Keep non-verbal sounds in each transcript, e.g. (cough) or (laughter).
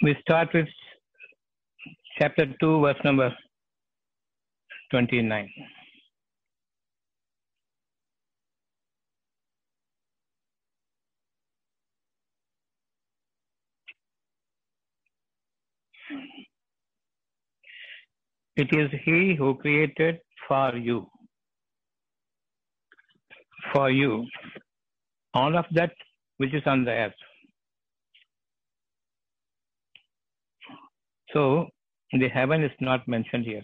We start with chapter 2, verse number 29. It is He who created for you. For you. All of that which is on the earth. So, the heaven is not mentioned here.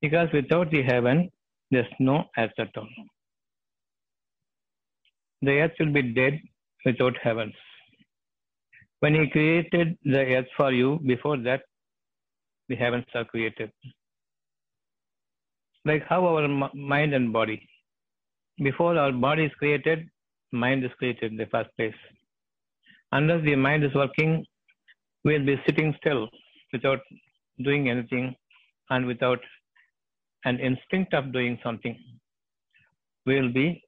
Because without the heaven, there's no earth at all. The earth will be dead without heavens. When He created the earth for you, before that, the heavens are created. Like how our mind and body. Before our body is created, mind is created in the first place. Unless the mind is working, we'll be sitting still without doing anything and without an instinct of doing something. We'll be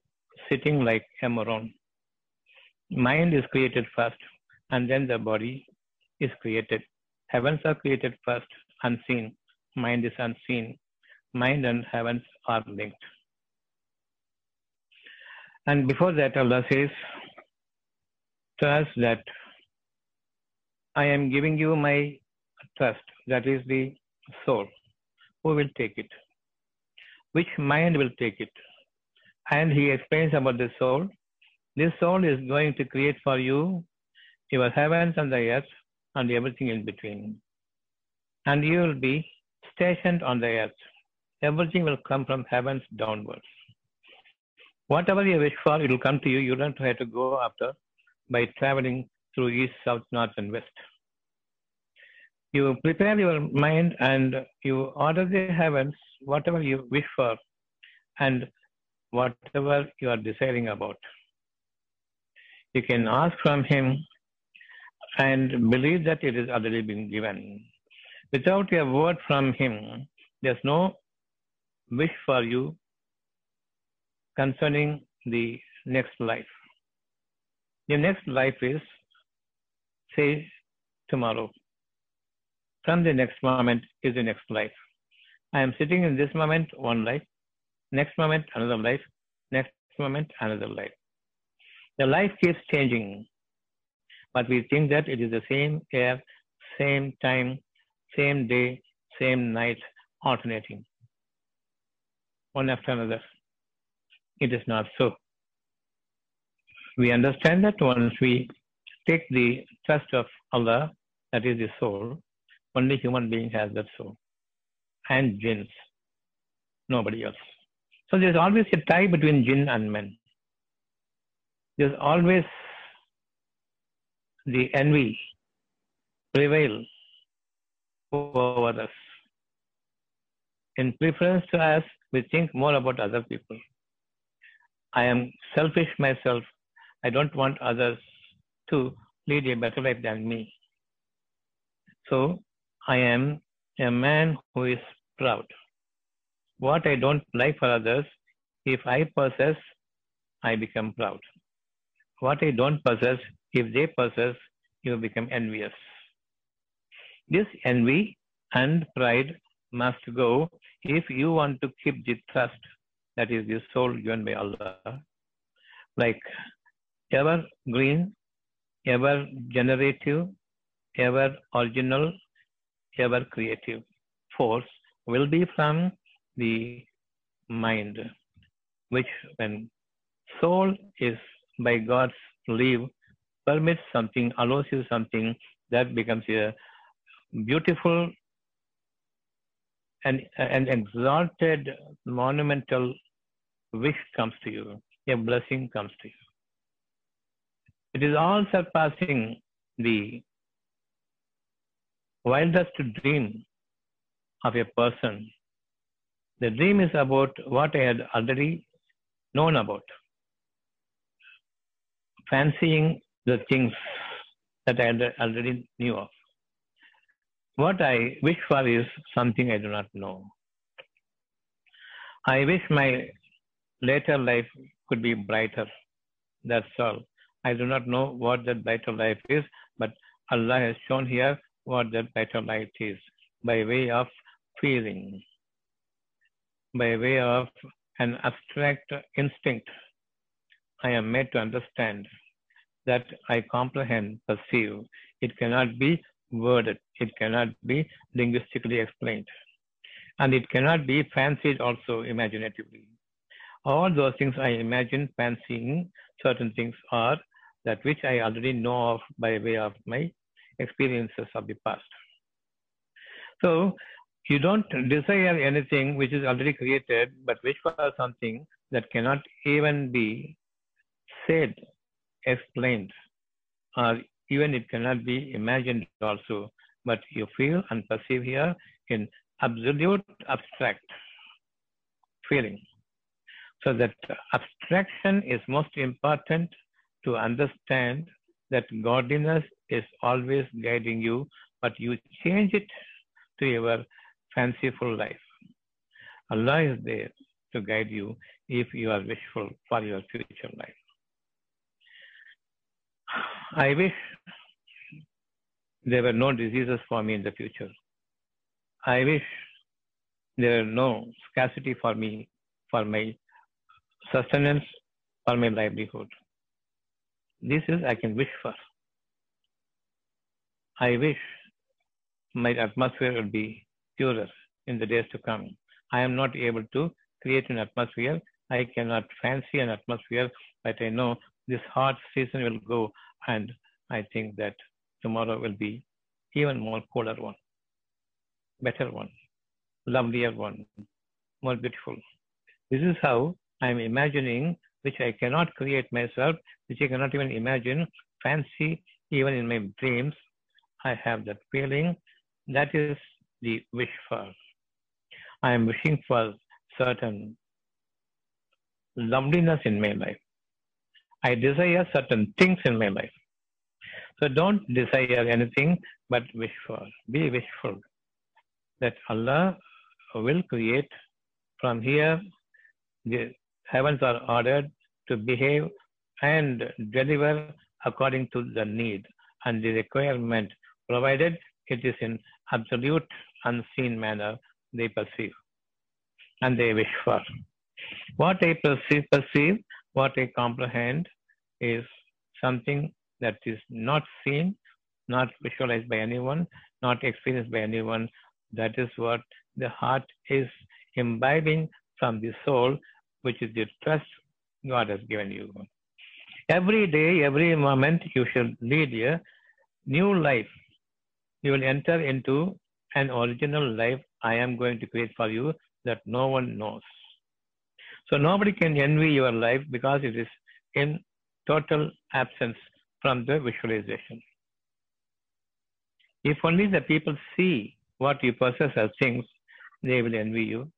sitting like a moron. Mind is created first and then the body is created. Heavens are created first, unseen. Mind is unseen. Mind and heavens are linked. And before that, Allah says to us that I am giving you my trust, that is the soul. Who will take it? Which mind will take it? And he explains about the soul. This soul is going to create for you your heavens and the earth and everything in between. And you will be stationed on the earth. Everything will come from heavens downwards. Whatever you wish for, it will come to you. You don't have to go after by traveling through east, south, north, and west. You prepare your mind and you order the heavens, whatever you wish for, and whatever you are desiring about. You can ask from Him and believe that it is already been given. Without a word from Him, there's no wish for you concerning the next life. The next life is, say, tomorrow. From the next moment is the next life. I am sitting in this moment, one life. Next moment, another life. Next moment, another life. The life keeps changing, but we think that it is the same air, same time, same day, same night, alternating one after another. It is not so. We understand that once we take the trust of Allah, that is the soul, only human being has that soul, and jinns, nobody else. So there's always a tie between jinn and men. There's always the envy prevail over us. In preference to us, we think more about other people. I am selfish myself. I don't want others to lead a better life than me. So I am a man who is proud. What I don't like for others, if I possess, I become proud. What I don't possess, if they possess, you become envious. This envy and pride must go if you want to keep the trust that is the soul given by Allah. Like ever green, ever generative, ever original, ever creative force will be from the mind, which when soul is by God's leave permits something, allows you something, that becomes a beautiful and an exalted monumental wish comes to you, a blessing comes to you. It is all surpassing the wildest dream of a person. The dream is about what I had already known about, fancying the things that I already knew of. What I wish for is something I do not know. I wish my later life could be brighter. That's all. I do not know what that brighter life is, but Allah has shown here what that better light is by way of feeling, by way of an abstract instinct. I am made to understand that I comprehend, perceive. It cannot be worded, it cannot be linguistically explained, and it cannot be fancied also imaginatively. All those things I imagine fancying certain things are that which I already know of by way of my experiences of the past. So you don't desire anything which is already created, but wish for something that cannot even be said, explained, or even it cannot be imagined also, but you feel and perceive here in absolute abstract feeling. So that abstraction is most important to understand that godliness is always guiding you, but you change it to your fanciful life. Allah is there to guide you if you are wishful for your future life. I wish there were no diseases for me in the future. I wish there were no scarcity for me, for my sustenance, for my livelihood. This is I can wish for. I wish my atmosphere will be purer in the days to come. I am not able to create an atmosphere. I cannot fancy an atmosphere, but I know this hot season will go, and I think that tomorrow will be even more cooler one, better one, lovelier one, more beautiful. This is how I am imagining, which I cannot create myself, which I cannot even imagine, fancy even in my dreams. I have that feeling. That is the wish. I am wishing for certain loveliness in my life. I desire certain things in my life. So don't desire anything but wish for. Be wishful that Allah will create from here. The heavens are ordered to behave and deliver according to the need and the requirement, provided it is in absolute unseen manner they perceive and they wish for. What I perceive, perceive, what I comprehend is something that is not seen, not visualized by anyone, not experienced by anyone. That is what the heart is imbibing from the soul, which is the trust God has given you. Every day, every moment, you should lead a new life. You will enter into an original life I am going to create for you that no one knows. So nobody can envy your life because it is in total absence from the visualization. If only the people see what you possess as things, they will envy you.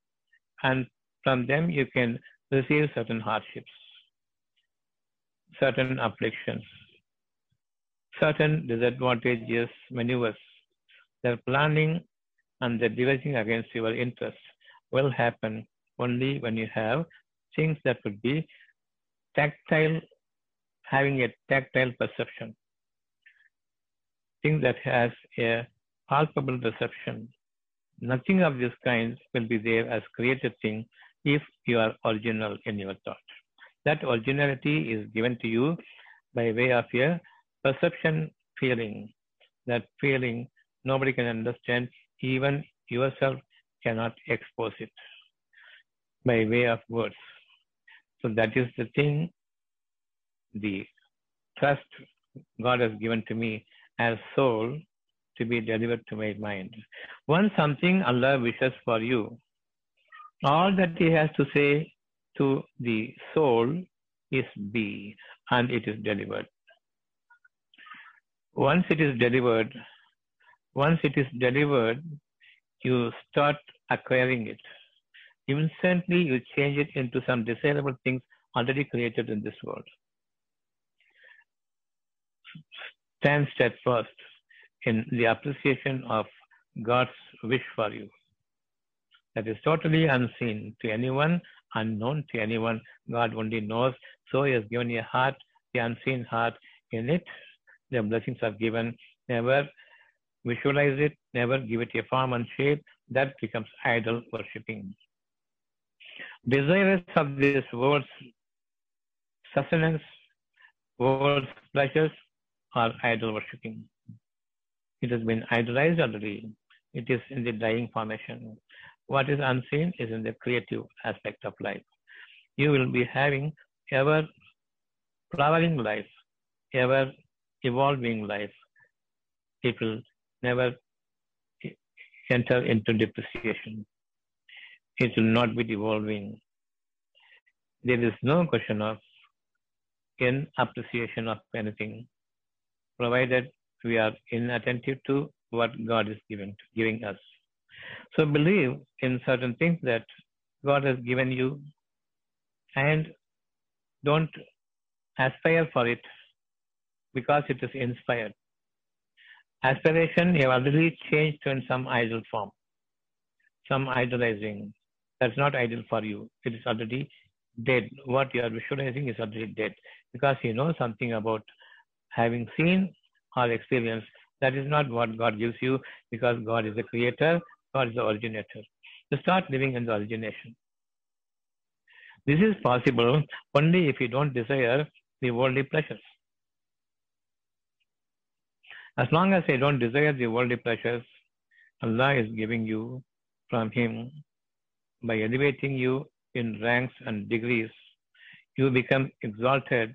And from them you can receive certain hardships, certain afflictions, certain disadvantages, maneuvers. Their planning and the devising against your interests will happen only when you have things that would be tactile, having a tactile perception. things that has a palpable perception. Nothing of this kind will be there as created thing if you are original in your thought. That originality is given to you by way of your perception feeling. That feeling nobody can understand, even yourself cannot expose it by way of words. So that is the thing, the trust God has given to me as soul to be delivered to my mind. Once something Allah wishes for you, all that He has to say to the soul is be, and it is delivered. Once it is delivered, once it is delivered, you start acquiring it. Instantly, you change it into some desirable things already created in this world. Stand steadfast in the appreciation of God's wish for you. That is totally unseen to anyone, unknown to anyone. God only knows. So He has given you a heart, the unseen heart. In it, the blessings are given. never visualize it, never give it a form and shape, that becomes idol worshipping. Desirous of this world's sustenance, world's pleasures, are idol worshipping. It has been idolized already. It is in the dying formation. What is unseen is in the creative aspect of life. You will be having ever flowering life, ever evolving life. Will never enter into depreciation. It will not be devolving. There is no question of in appreciation of anything, provided we are inattentive to what God is giving, giving us. So believe in certain things that God has given you and don't aspire for it because it is inspired. Aspiration you have already changed to in some idol form, some idolizing. That's not ideal for you. It is already dead. What you are visualizing is already dead because you know something about having seen or experienced. That is not what God gives you because God is the creator, God is the originator. To start living in the origination. This is possible only if you don't desire the worldly pleasures. As long as I don't desire the worldly pleasures, Allah is giving you from Him by elevating you in ranks and degrees. You become exalted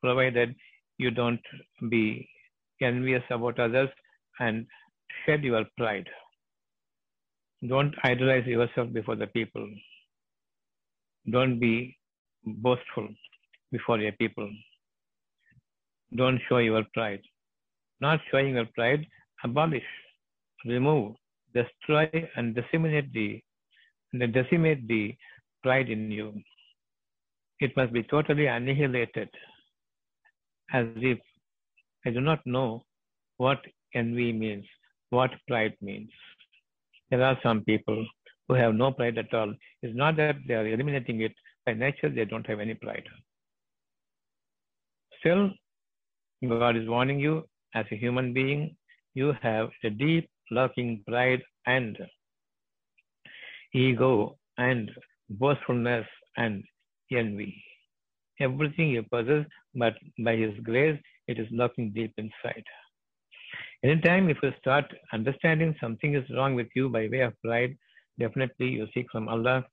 provided you don't be envious about others and shed your pride. Don't idolize yourself before the people. Don't be boastful before your people. Don't show your pride. Not showing your pride, abolish, remove, destroy, and disseminate the, decimate the pride in you. It must be totally annihilated, as if I do not know what envy means, what pride means. There are some people who have no pride at all. It's not that they are eliminating it. By nature, they don't have any pride. Still, God is warning you as a human being, you have a deep lurking pride and ego and boastfulness and envy. Everything you possess, but by His grace, it is lurking deep inside. Anytime if you start understanding something is wrong with you by way of pride, definitely you seek from Allah,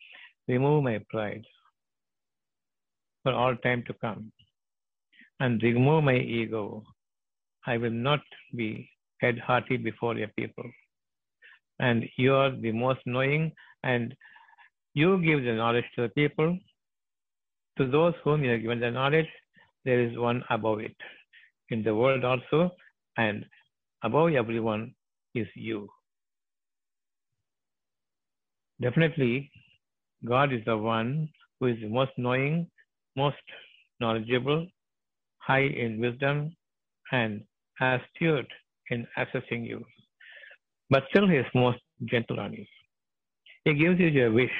remove my pride for all time to come and remove my ego. I will not be head hearty before your people. And you are the most knowing, and you give the knowledge to the people. To those whom you have given the knowledge, there is one above it. In the world also, and above everyone is you. Definitely, God is the one who is the most knowing, most knowledgeable, high in wisdom, and astute in assessing you. But still, He is most gentle on you. He gives you your wish,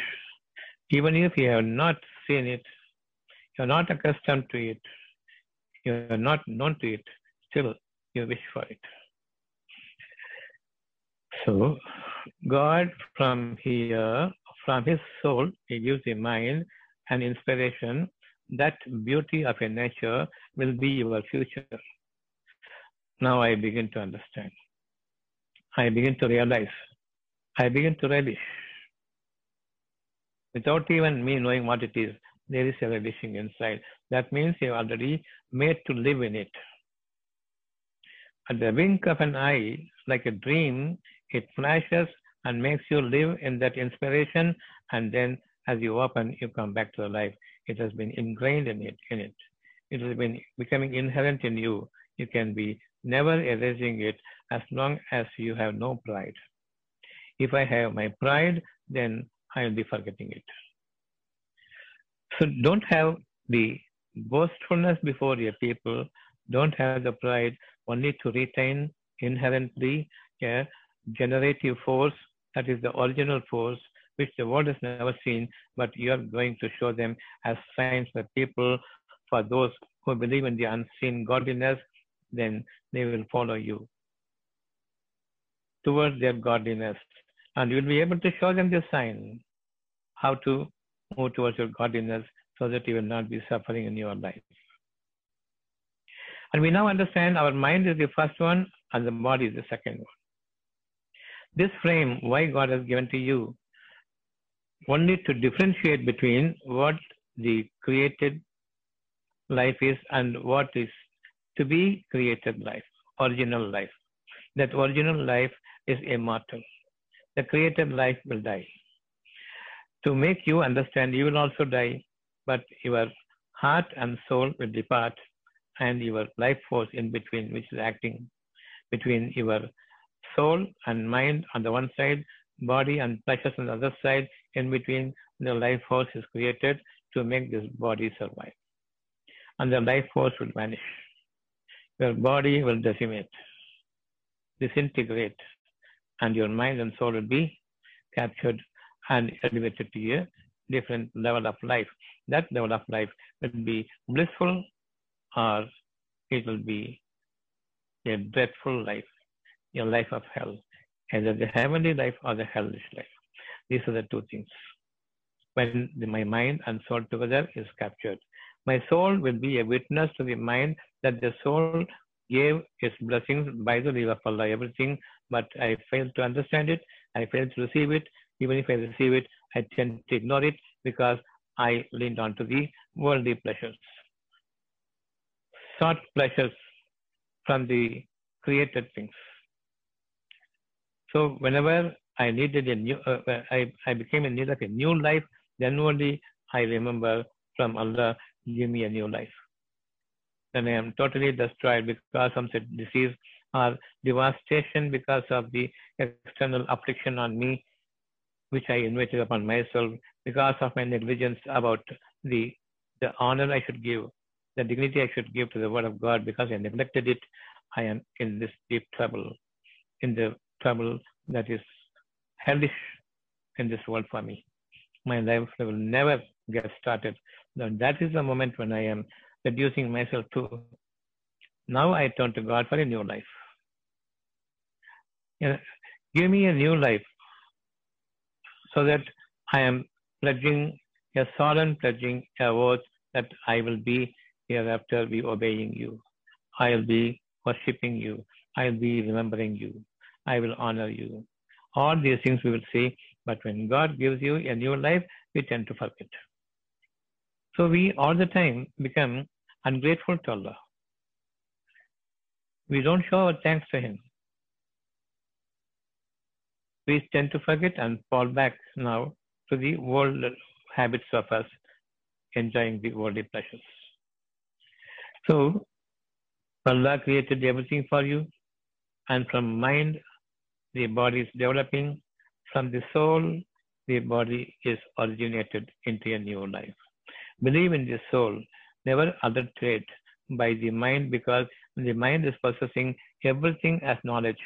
even if you have not seen it, you are not accustomed to it, you are not known to it, still you wish for it. So, God from here, from His soul, He gives a mind and inspiration. That beauty of a nature will be your future. Now I begin to understand. I begin to realize. I begin to relish. Without even me knowing what it is, there is a relishing inside. That means you are already made to live in it. At the wink of an eye, like a dream, it flashes and makes you live in that inspiration, and then as you open, you come back to life. It has been ingrained in it. In it, it has been becoming inherent in you. You can be never erasing it as long as you have no pride. If I have my pride, then I will be forgetting it. So don't have the boastfulness before your people. Don't have the pride only to retain inherently a generative force that is the original force which the world has never seen, but you are going to show them as signs for people, for those who believe in the unseen godliness, then they will follow you. towards their godliness. And you'll be able to show them the sign how to move towards your godliness so that you will not be suffering in your life. And we now understand our mind is the first one and the body is the second one. This frame, why God has given to you, only to differentiate between what the created life is and what is to be created life, original life. That original life is immortal. The created life will die. To make you understand, you will also die, but your heart and soul will depart, and your life force in between, which is acting between your soul and mind on the one side, body and pleasures on the other side, in between the life force is created to make this body survive. And the life force will vanish. Your body will decimate, disintegrate, and your mind and soul will be captured and elevated to a different level of life. That level of life will be blissful or it will be a dreadful life, a life of hell, either the heavenly life or the hellish life. These are the two things. When my mind and soul together is captured, my soul will be a witness to the mind that the soul gave its blessings by the leave of Allah, everything, but I failed to understand it, I failed to receive it. Even if I receive it, I tend to ignore it because I leaned on to the worldly pleasures. Sought pleasures from the created things. So whenever I needed a new, uh, uh I, I became in need of a new life, then only I remember from Allah, give me a new life then I am totally destroyed because of the disease or devastation because of the external affliction on me, which I invited upon myself because of my negligence about the, the honor I should give, the dignity I should give to the word of God because I neglected it. I am in this deep trouble, in the trouble that is hellish in this world for me. My life will never get started. Now, that is the moment when I am reducing myself to. Now I turn to God for a new life. Give me a new life so that I am pledging a solemn pledging a oath that I will be hereafter be obeying you. I will be worshipping you. I will be remembering you. I will honor you. All these things we will see, but when God gives you a new life, we tend to forget. So we all the time become ungrateful to Allah. We don't show our thanks to Him. We tend to forget and fall back now to the world habits of us enjoying the worldly pleasures. So, Allah created everything for you, and from mind, the body is developing. From the soul, the body is originated into a new life. Believe in the soul never adulterate by the mind because the mind is possessing everything as knowledge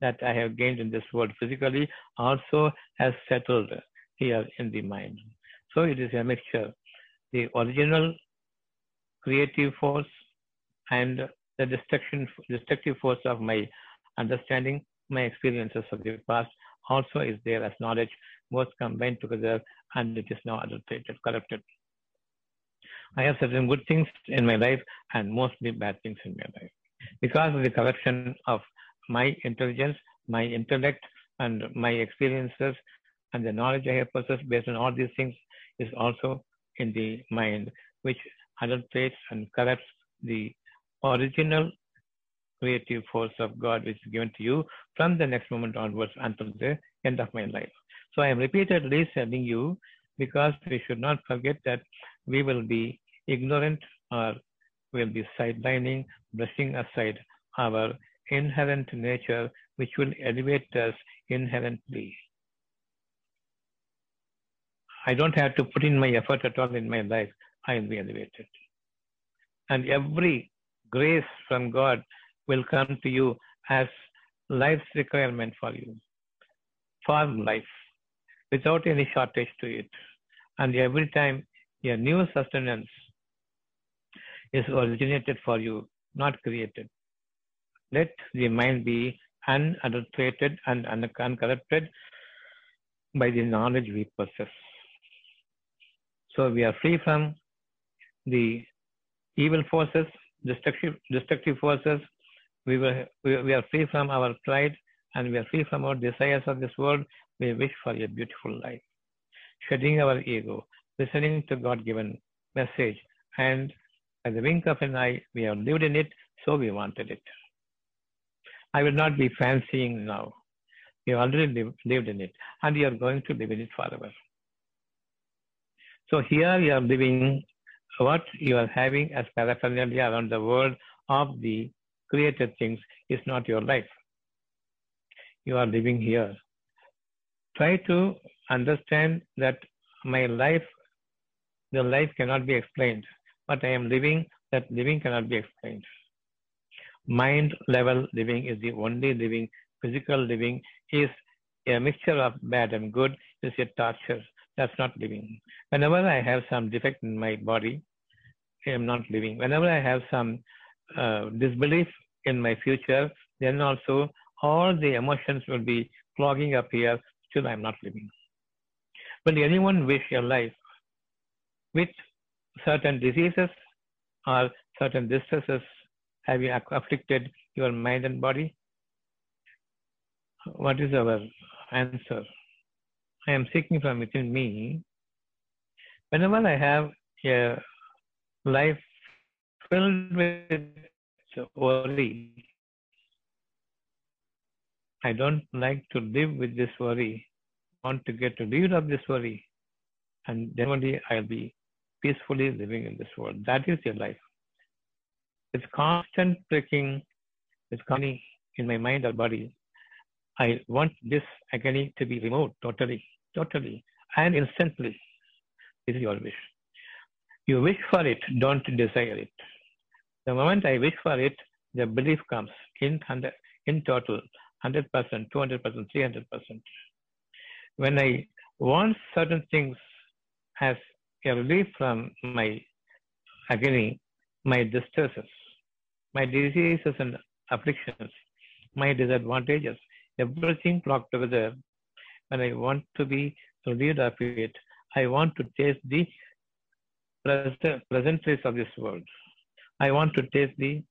that I have gained in this world physically also has settled here in the mind. So it is a mixture. The original creative force and the destruction, destructive force of my understanding, my experiences of the past also is there as knowledge, both combined together, and it is now adulterated, corrupted. I have certain good things in my life and mostly bad things in my life. Because of the corruption of my intelligence, my intellect, and my experiences, and the knowledge I have possessed based on all these things is also in the mind, which adulterates and corrupts the original creative force of God which is given to you from the next moment onwards until the end of my life. So I am repeatedly telling you because we should not forget that we will be ignorant or will be sidelining, brushing aside our inherent nature, which will elevate us inherently. I don't have to put in my effort at all in my life, I will be elevated. And every grace from God will come to you as life's requirement for you, for life, without any shortage to it. And every time a new sustenance is originated for you, not created. Let the mind be unadulterated and uncorrupted by the knowledge we possess. So we are free from the evil forces, destructive, destructive forces. We, were, we, we are free from our pride and we are free from our desires of this world. We wish for a beautiful life. Shedding our ego, listening to God given message, and by the wink of an eye, we have lived in it, so we wanted it. I will not be fancying now. You already live, lived in it, and you are going to live in it forever. So here you are living what you are having as paraphernalia around the world of the created things is not your life. You are living here. Try to understand that my life, the life cannot be explained. But I am living, that living cannot be explained. Mind level living is the only living. Physical living is a mixture of bad and good, is a torture. That's not living. Whenever I have some defect in my body, I am not living. Whenever I have some uh, disbelief in my future, then also all the emotions will be clogging up here. Still, I am not living. Will anyone wish a life with certain diseases or certain distresses have you afflicted your mind and body? What is our answer? I am seeking from within me. Whenever I have a life filled with worry, I don't like to live with this worry. I want to get rid of this worry. And then only I'll be peacefully living in this world. That is your life. It's constant breaking, it's coming in my mind or body. I want this agony to be removed totally, totally, and instantly. This is your wish. You wish for it, don't desire it. The moment I wish for it, the belief comes in, in total 100%, 200%, 300%. When I want certain things as relief from my agony, my distresses, my diseases and afflictions, my disadvantages, everything flocked together. When I want to be relieved of it, I want to taste the present pleasantries of this world. I want to taste the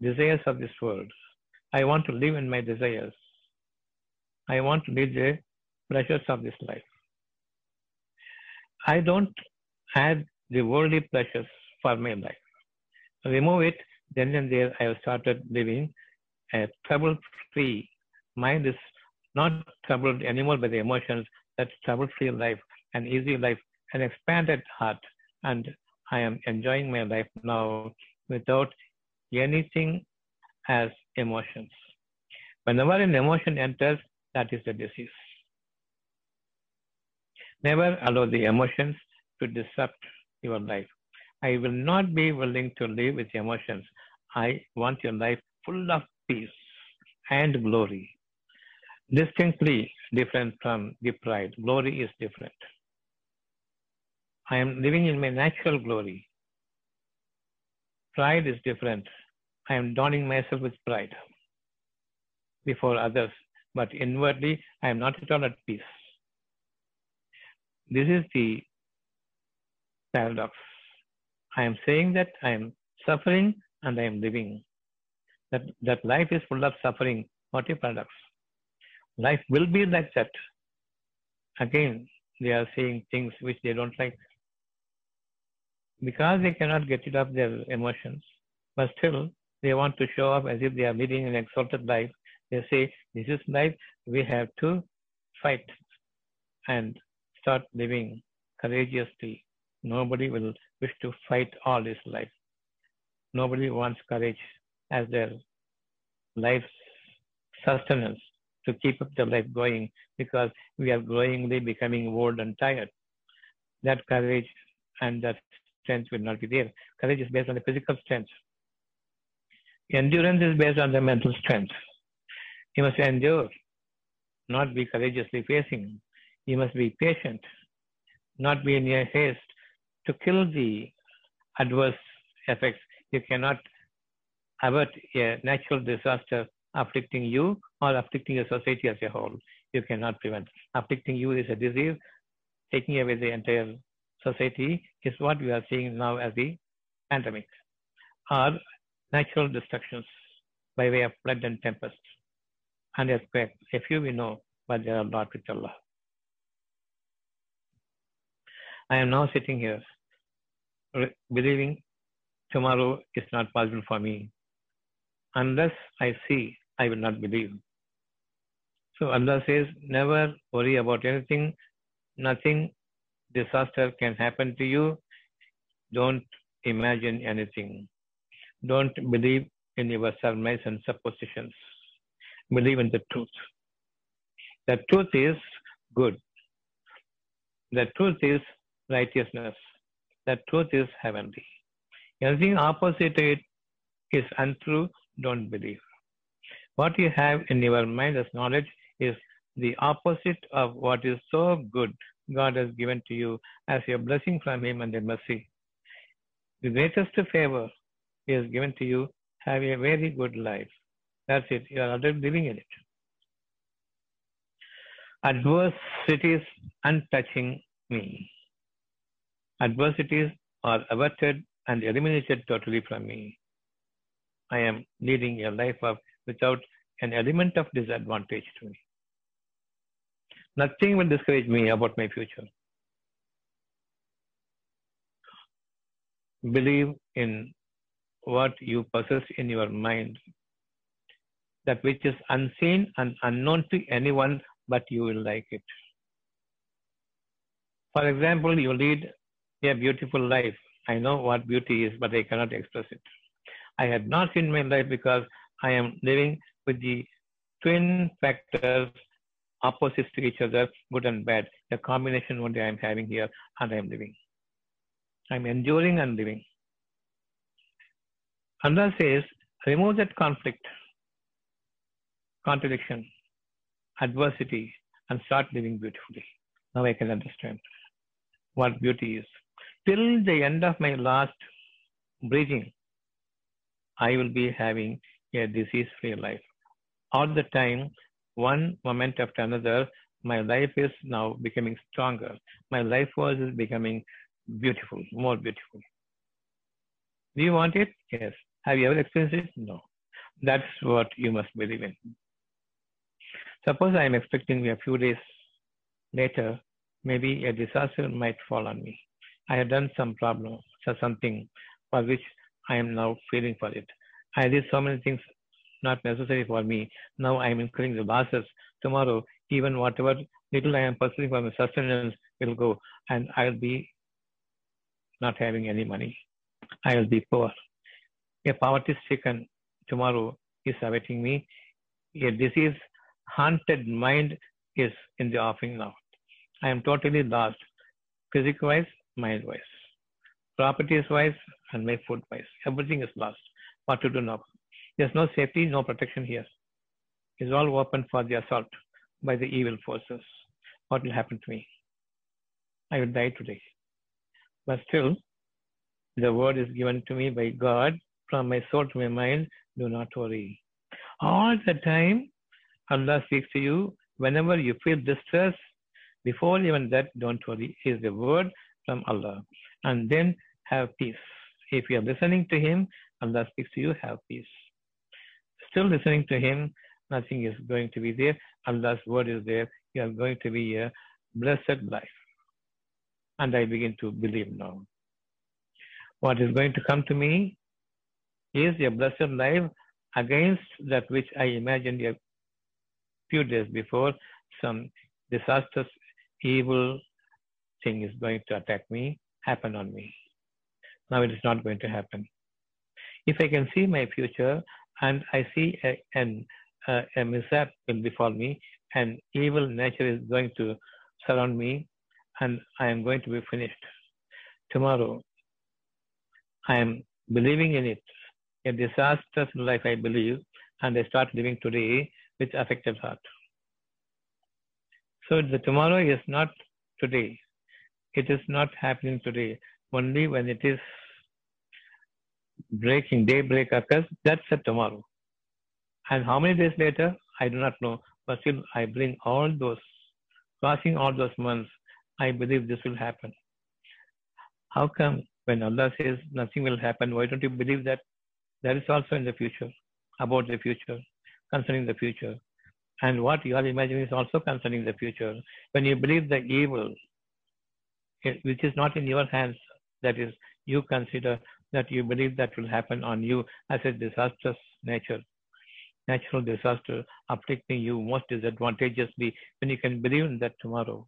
desires of this world. I want to live in my desires. I want to live the pleasures of this life. I don't add the worldly pleasures for my life. Remove it, then and there I have started living a trouble-free mind is not troubled anymore by the emotions. That's trouble-free life, an easy life, an expanded heart, and I am enjoying my life now without anything as emotions. Whenever an emotion enters, that is the disease. Never allow the emotions to disrupt your life. I will not be willing to live with emotions. I want your life full of peace and glory. Distinctly different from the pride. Glory is different. I am living in my natural glory. Pride is different. I am donning myself with pride before others, but inwardly I am not at all at peace. This is the paradox. I am saying that I am suffering and I am living. That, that life is full of suffering. What a paradox. Life will be like that. Again, they are saying things which they don't like. Because they cannot get rid of their emotions, but still they want to show up as if they are leading an exalted life. They say, This is life, we have to fight and start living courageously. Nobody will wish to fight all his life. Nobody wants courage as their life's sustenance to keep up the life going because we are growingly becoming old and tired. That courage and that strength will not be there. Courage is based on the physical strength. Endurance is based on the mental strength. You must endure, not be courageously facing. You must be patient, not be in a haste to kill the adverse effects. You cannot avert a natural disaster afflicting you or afflicting the society as a whole. You cannot prevent. Afflicting you is a disease. Taking away the entire society is what we are seeing now as the pandemic or natural destructions by way of flood and tempest and earthquake. A few we know, but they are not with Allah. I am now sitting here believing tomorrow is not possible for me. Unless I see, I will not believe. So Allah says, never worry about anything. Nothing disaster can happen to you. Don't imagine anything. Don't believe in your surmise and suppositions. Believe in the truth. The truth is good. The truth is righteousness. The truth is heavenly. Anything opposite it is untrue, don't believe. What you have in your mind as knowledge is the opposite of what is so good God has given to you as a blessing from Him and a mercy. The greatest favor He has given to you, have a very good life. That's it. You are already living in it. Adversities untouching me. Adversities are averted and eliminated totally from me. I am leading a life of without an element of disadvantage to me. Nothing will discourage me about my future. Believe in what you possess in your mind, that which is unseen and unknown to anyone, but you will like it. For example, you lead a beautiful life. I know what beauty is, but I cannot express it. I had not seen my life because I am living with the twin factors opposites to each other, good and bad. The combination only I am having here and I am living. I am enduring and living. Allah says, remove that conflict, contradiction, adversity, and start living beautifully. Now I can understand what beauty is. Till the end of my last breathing, I will be having a disease free life. All the time, one moment after another, my life is now becoming stronger. My life was becoming beautiful, more beautiful. Do you want it? Yes. Have you ever experienced it? No. That's what you must believe in. Suppose I am expecting a few days later, maybe a disaster might fall on me. I have done some problem, so something for which I am now feeling for it. I did so many things not necessary for me. Now I am incurring the losses. Tomorrow, even whatever little I am pursuing for my sustenance will go, and I will be not having any money. I will be poor. A poverty stricken tomorrow is awaiting me. A disease haunted mind is in the offing now. I am totally lost, physical wise, mind wise, properties wise, and my food wise. Everything is lost. What to do now? There's no safety, no protection here. It's all open for the assault by the evil forces. What will happen to me? I will die today. But still, the word is given to me by God from my soul to my mind. Do not worry. All the time, Allah speaks to you. Whenever you feel distress, before even that, don't worry. Is the word from Allah. And then have peace. If you are listening to Him, Allah speaks to you, have peace. Still listening to Him, nothing is going to be there. Allah's word is there. You are going to be a blessed life. And I begin to believe now. What is going to come to me is a blessed life against that which I imagined a few days before. Some disastrous, evil thing is going to attack me, happen on me. Now it is not going to happen. If I can see my future and I see a, an, uh, a mishap will befall me, and evil nature is going to surround me, and I am going to be finished. Tomorrow, I am believing in it. A disastrous life, I believe, and I start living today with affected heart. So the tomorrow is not today. It is not happening today. Only when it is breaking, daybreak occurs, that's a tomorrow. And how many days later, I do not know, but still I bring all those, crossing all those months, I believe this will happen. How come when Allah says nothing will happen, why don't you believe that that is also in the future, about the future, concerning the future? And what you are imagining is also concerning the future. When you believe the evil, which is not in your hands, that is, you consider that you believe that will happen on you as a disastrous nature, natural disaster afflicting you most disadvantageously when you can believe in that tomorrow.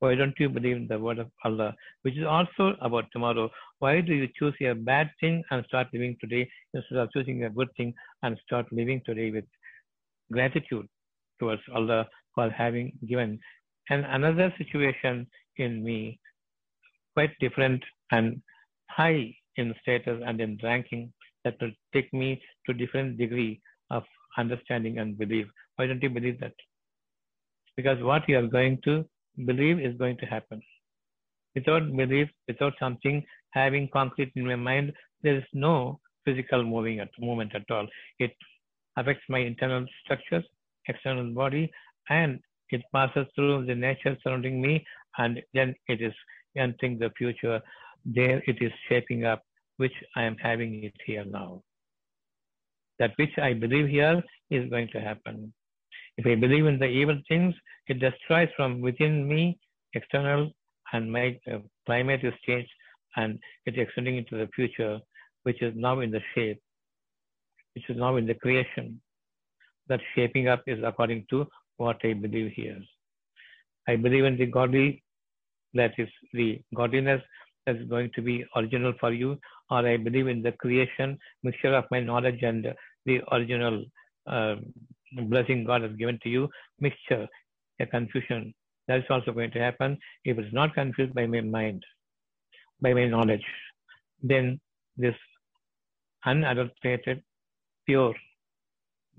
Why don't you believe in the word of Allah, which is also about tomorrow? Why do you choose a bad thing and start living today instead of choosing a good thing and start living today with gratitude towards Allah for having given? And another situation in me, quite different and high in status and in ranking, that will take me to different degree of understanding and belief. Why don't you believe that? Because what you are going to believe is going to happen. Without belief, without something having concrete in my mind, there is no physical moving at, movement at all. It affects my internal structures, external body, and it passes through the nature surrounding me, and then it is entering the future. There it is shaping up, which I am having it here now. That which I believe here is going to happen. If I believe in the evil things, it destroys from within me, external, and my uh, climate is changed, and it's extending into the future, which is now in the shape, which is now in the creation. That shaping up is according to what I believe here. I believe in the godly, that is the godliness that is going to be original for you, or I believe in the creation, mixture of my knowledge and the original uh, blessing God has given to you, mixture, a confusion. That is also going to happen if it's not confused by my mind, by my knowledge. Then this unadulterated, pure,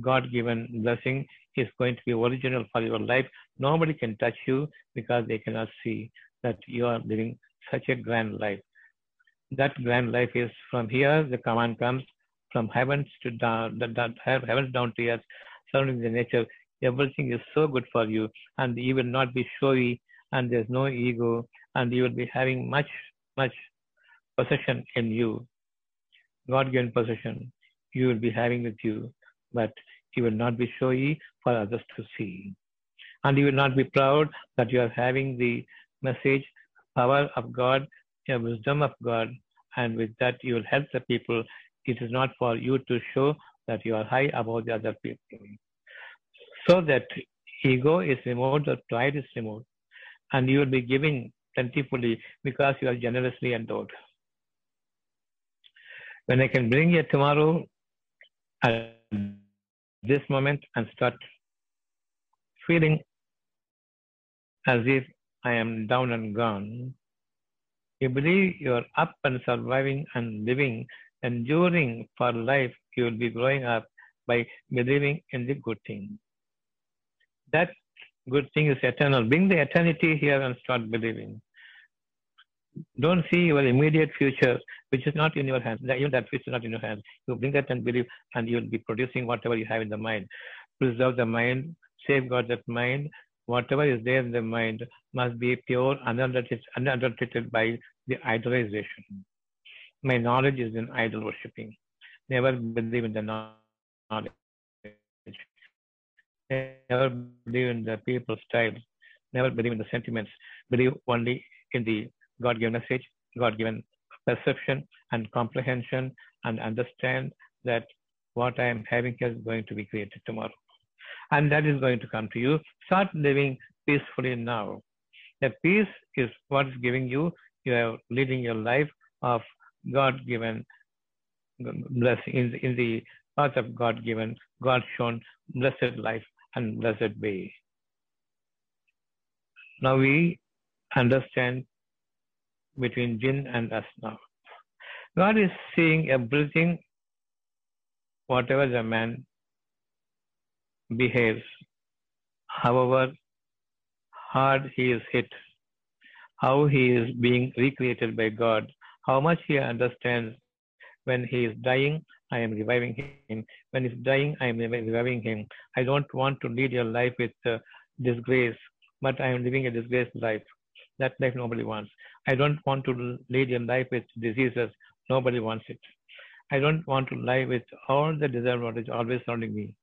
God given blessing is going to be original for your life. Nobody can touch you because they cannot see that you are living such a grand life. That grand life is from here, the command comes from heavens to down, that, that heavens down to earth, surrounding the nature. Everything is so good for you, and you will not be showy, and there's no ego, and you will be having much, much possession in you. God given possession, you will be having with you, but you will not be showy for others to see. And you will not be proud that you are having the message, power of God, the wisdom of God, and with that you will help the people. It is not for you to show that you are high above the other people. So that ego is removed, or pride is removed, and you will be giving plentifully because you are generously endowed. When I can bring you tomorrow at this moment and start feeling as if I am down and gone, you believe you are up and surviving and living, enduring for life, you will be growing up by believing in the good thing. That good thing is eternal. Bring the eternity here and start believing. Don't see your immediate future, which is not in your hands. Even that which is not in your hands. You bring that and believe, and you will be producing whatever you have in the mind. Preserve the mind, safeguard that mind. Whatever is there in the mind must be pure, unadulterated, unadulterated by the idolization. My knowledge is in idol worshipping. Never believe in the knowledge. Never believe in the people's style. Never believe in the sentiments. Believe only in the God given message, God given perception and comprehension, and understand that what I am having is going to be created tomorrow. And that is going to come to you. Start living peacefully now. The peace is what is giving you, you are leading your life of God given blessing in the, in the path of God given, God shown blessed life and blessed way. Now we understand between jinn and us now. God is seeing everything, whatever the man behaves, however hard he is hit, how he is being recreated by God, how much he understands when he is dying I am reviving him. When he's dying, I am reviving him. I don't want to lead your life with uh, disgrace, but I am living a disgraced life. That life nobody wants. I don't want to lead your life with diseases. Nobody wants it. I don't want to live with all the desire is always surrounding me,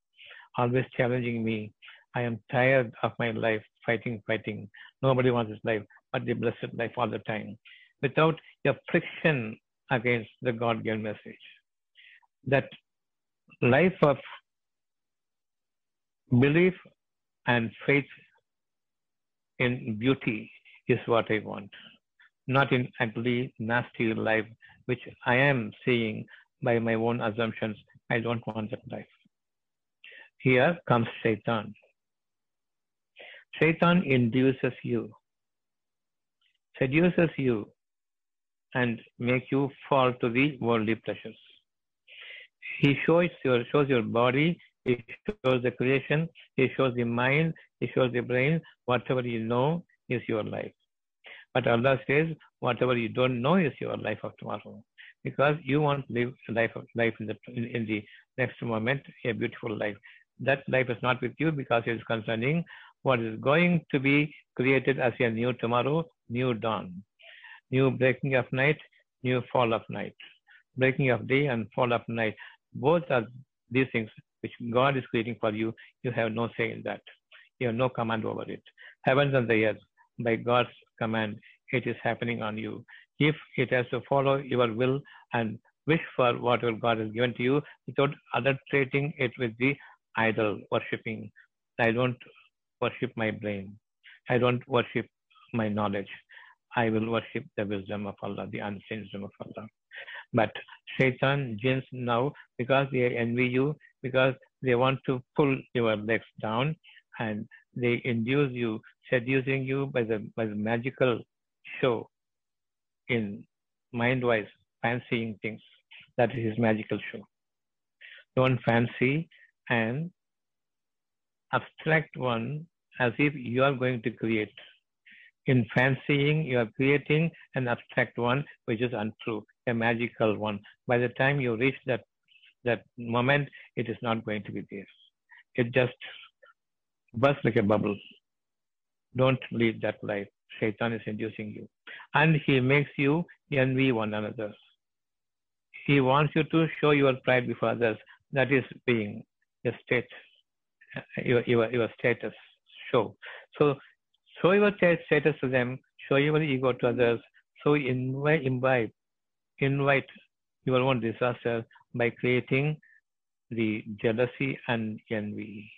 always challenging me. I am tired of my life, fighting, fighting. Nobody wants this life, but the blessed life all the time, without a friction against the God-given message. That life of belief and faith in beauty is what I want, not in ugly, nasty life, which I am seeing by my own assumptions. I don't want that life. Here comes Shaitan. Shaitan induces you, seduces you, and make you fall to the worldly pleasures. He shows your shows your body, he shows the creation, he shows the mind, he shows the brain, whatever you know is your life. But Allah says, whatever you don't know is your life of tomorrow. Because you want to live life life in the in, in the next moment, a beautiful life. That life is not with you because it is concerning what is going to be created as a new tomorrow, new dawn, new breaking of night, new fall of night, breaking of day and fall of night. Both are these things which God is creating for you. You have no say in that. You have no command over it. Heavens and the earth, by God's command, it is happening on you. If it has to follow your will and wish for whatever God has given to you without adulterating it with the idol worshipping. I don't worship my brain. I don't worship my knowledge. I will worship the wisdom of Allah, the unseen wisdom of Allah. But Shaitan, jinns now, because they envy you, because they want to pull your legs down and they induce you, seducing you by the by the magical show in mind-wise fancying things. That is his magical show. Don't fancy and abstract one as if you are going to create. In fancying, you are creating an abstract one which is untrue, a magical one. By the time you reach that that moment, it is not going to be there. It just bursts like a bubble. Don't lead that life. Shaitan is inducing you. And he makes you envy one another. He wants you to show your pride before others. That is being a state, your, your, your status show. So, show your status to them, show your ego to others. So, invite, invite, invite your own disaster by creating the jealousy and envy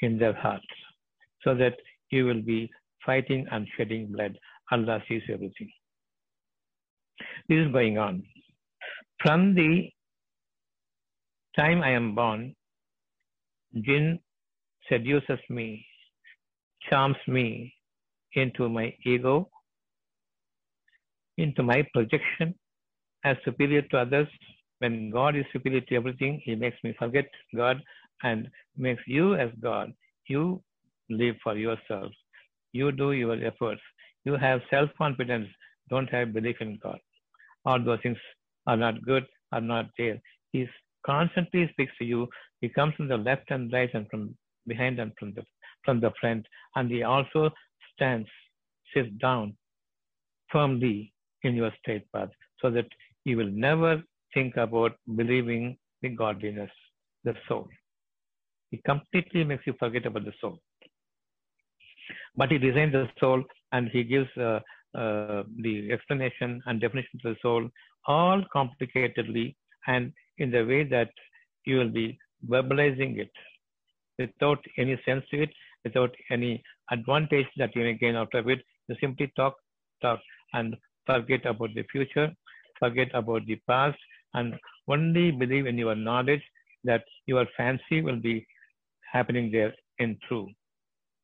in their hearts so that you will be fighting and shedding blood. Allah sees everything. This is going on. From the time I am born, jinn seduces me, charms me into my ego, into my projection as superior to others. When God is superior to everything, He makes me forget God and makes you as God. You live for yourself. You do your efforts. You have self confidence. Don't have belief in God. All those things are not good, are not there. He constantly speaks to you. He comes from the left and right and from behind and from the from the front. And he also stands, sits down firmly in your straight path so that you will never think about believing the godliness, the soul. He completely makes you forget about the soul. But he designs the soul and he gives uh, uh, the explanation and definition of the soul all complicatedly and in the way that you will be verbalizing it without any sense to it, without any advantage that you may gain out of it. You simply talk, talk, and forget about the future, forget about the past, and only believe in your knowledge that your fancy will be happening there in truth,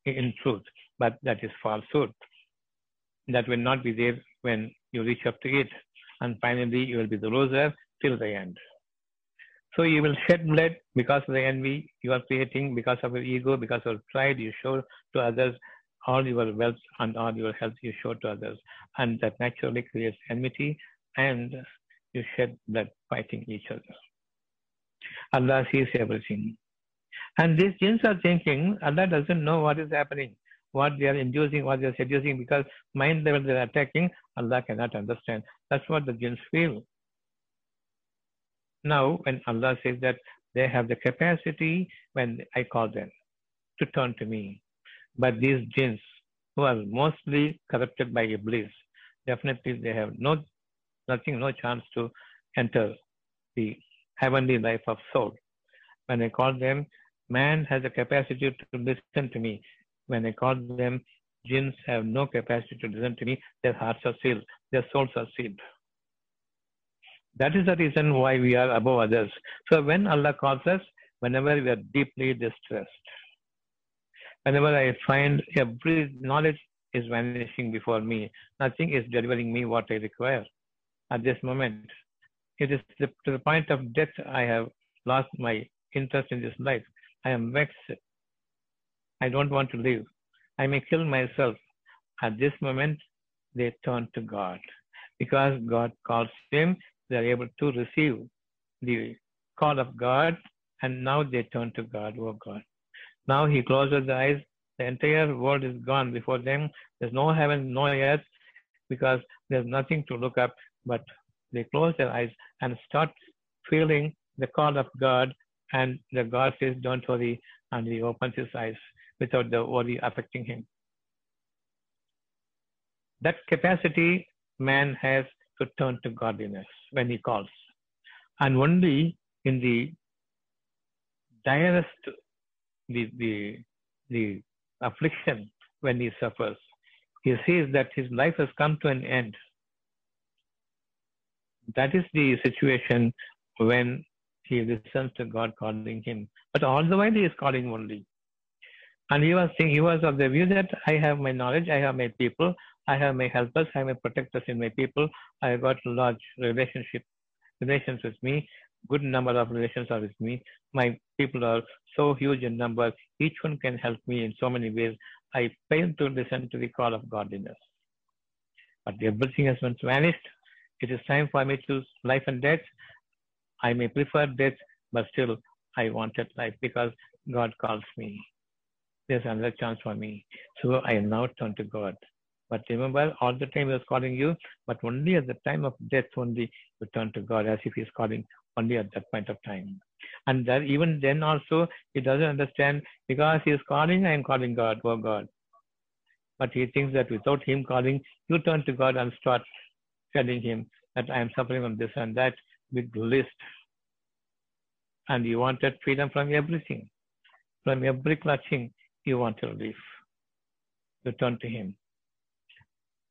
in truth. But that is falsehood. That will not be there when you reach up to it. And finally, you will be the loser till the end. So you will shed blood because of the envy you are creating, because of your ego, because of pride you show to others, all your wealth and all your health you show to others. And that naturally creates enmity and you shed blood fighting each other. Allah sees everything. And these jinns are thinking Allah doesn't know what is happening, what they are inducing, what they are seducing, because mind level they are attacking, Allah cannot understand. That's what the jinns feel. Now, when Allah says that they have the capacity when I call them to turn to me, but these jinns who are mostly corrupted by Iblis, definitely they have no nothing, no chance to enter the heavenly life of soul. When I call them, man has the capacity to listen to me. When I call them, jinns have no capacity to listen to me. Their hearts are sealed, their souls are sealed. That is the reason why we are above others. So when Allah calls us, whenever we are deeply distressed, whenever I find every knowledge is vanishing before me, nothing is delivering me what I require at this moment. It is to the point of death I have lost my interest in this life. I am vexed. I don't want to live. I may kill myself. At this moment, they turn to God. Because God calls them, they are able to receive the call of God, and now they turn to God, oh God. Now He closes the eyes. The entire world is gone before them. There's no heaven, no earth, because there's nothing to look up but they close their eyes and start feeling the call of God, and the God says, Don't worry, and he opens his eyes without the worry affecting him. That capacity man has to turn to godliness when he calls. And only in the direst, the, the, the affliction when he suffers, he sees that his life has come to an end that is the situation when he listens to God calling him. But all the while he is calling only. And he was saying, he was of the view that I have my knowledge, I have my people, I have my helpers, I have my protectors in my people. I have got large relationship relations with me. Good number of relations are with me. My people are so huge in number. Each one can help me in so many ways. I fail to listen to the call of godliness. But everything has once vanished it is time for me to choose life and death. I may prefer death, but still I wanted life because God calls me. There's another chance for me. So I now turned to God. But remember, all the time He was calling you, but only at the time of death only you turn to God as if He's calling only at that point of time. And that even then also he doesn't understand because he is calling, I am calling God, oh God. But he thinks that without him calling, you turn to God and start telling him that I am suffering from this and that with list. And you wanted freedom from everything. From every clutching, you want relief. You turn to him.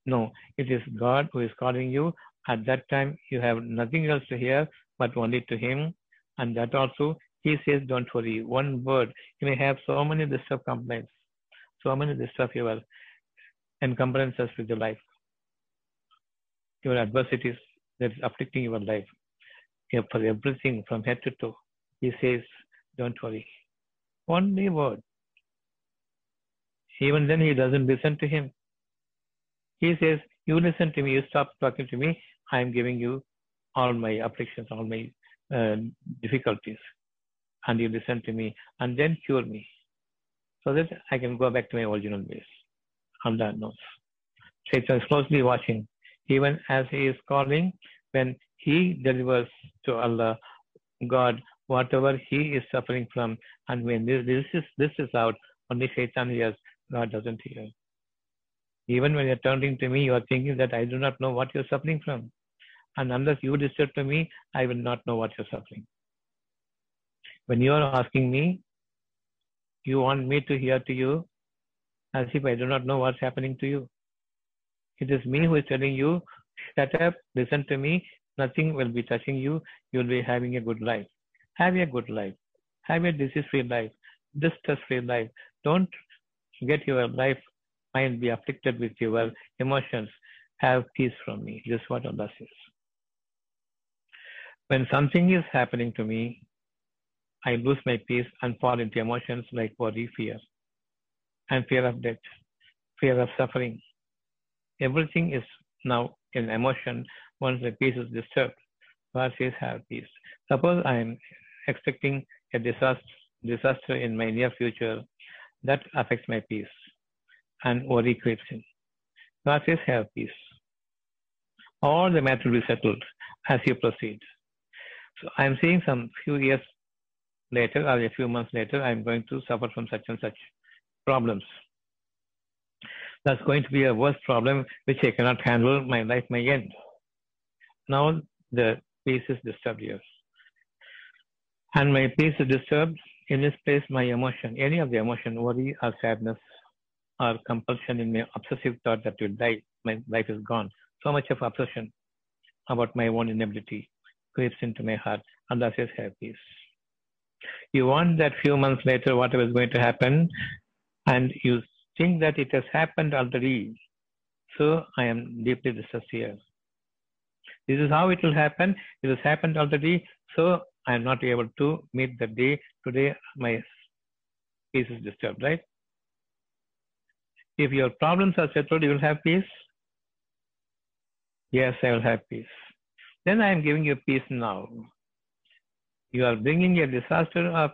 No, it is God who is calling you. At that time, you have nothing else to hear but only to him. And that also, he says, don't worry. One word. You may have so many of complaints, so many of your encumbrances with your life your adversities that is afflicting your life. For everything from head to toe, he says, Don't worry. Only word. Even then, he doesn't listen to him. He says, You listen to me, you stop talking to me, I am giving you all my afflictions, all my uh, difficulties. And you listen to me, and then cure me. So that I can go back to my original ways. Allah knows. Shaitan is closely watching even as he is calling, when he delivers to Allah, God, whatever he is suffering from, and when this, this is this is out, only Shaitan hears, God doesn't hear. Even when you're turning to me, you are thinking that I do not know what you're suffering from. And unless you disturb to me, I will not know what you're suffering. When you are asking me, you want me to hear to you as if I do not know what's happening to you. It is me who is telling you, shut up, listen to me, nothing will be touching you, you will be having a good life. Have a good life. Have a disease free life, distress free life. Don't get your life mind be afflicted with your emotions. Have peace from me. This is what Allah says. When something is happening to me, I lose my peace and fall into emotions like worry, fear, and fear of death, fear of suffering, Everything is now in emotion once the peace is disturbed. God says, have peace. Suppose I am expecting a disaster, disaster in my near future, that affects my peace and worry creeps in. God says, have peace. All the matter will be settled as you proceed. So I'm saying some few years later or a few months later, I'm going to suffer from such and such problems. That's going to be a worse problem which I cannot handle. My life may end. Now the peace is disturbed here. And my peace is disturbed. In this place, my emotion, any of the emotion, worry or sadness or compulsion in my obsessive thought that will die, my life is gone. So much of obsession about my own inability creeps into my heart, and that says, have peace. You want that few months later, whatever is going to happen, and you think that it has happened already. So I am deeply distressed here. This is how it will happen. It has happened already. So I am not able to meet the day. Today my peace is disturbed, right? If your problems are settled, you will have peace. Yes, I will have peace. Then I am giving you peace now. You are bringing a disaster of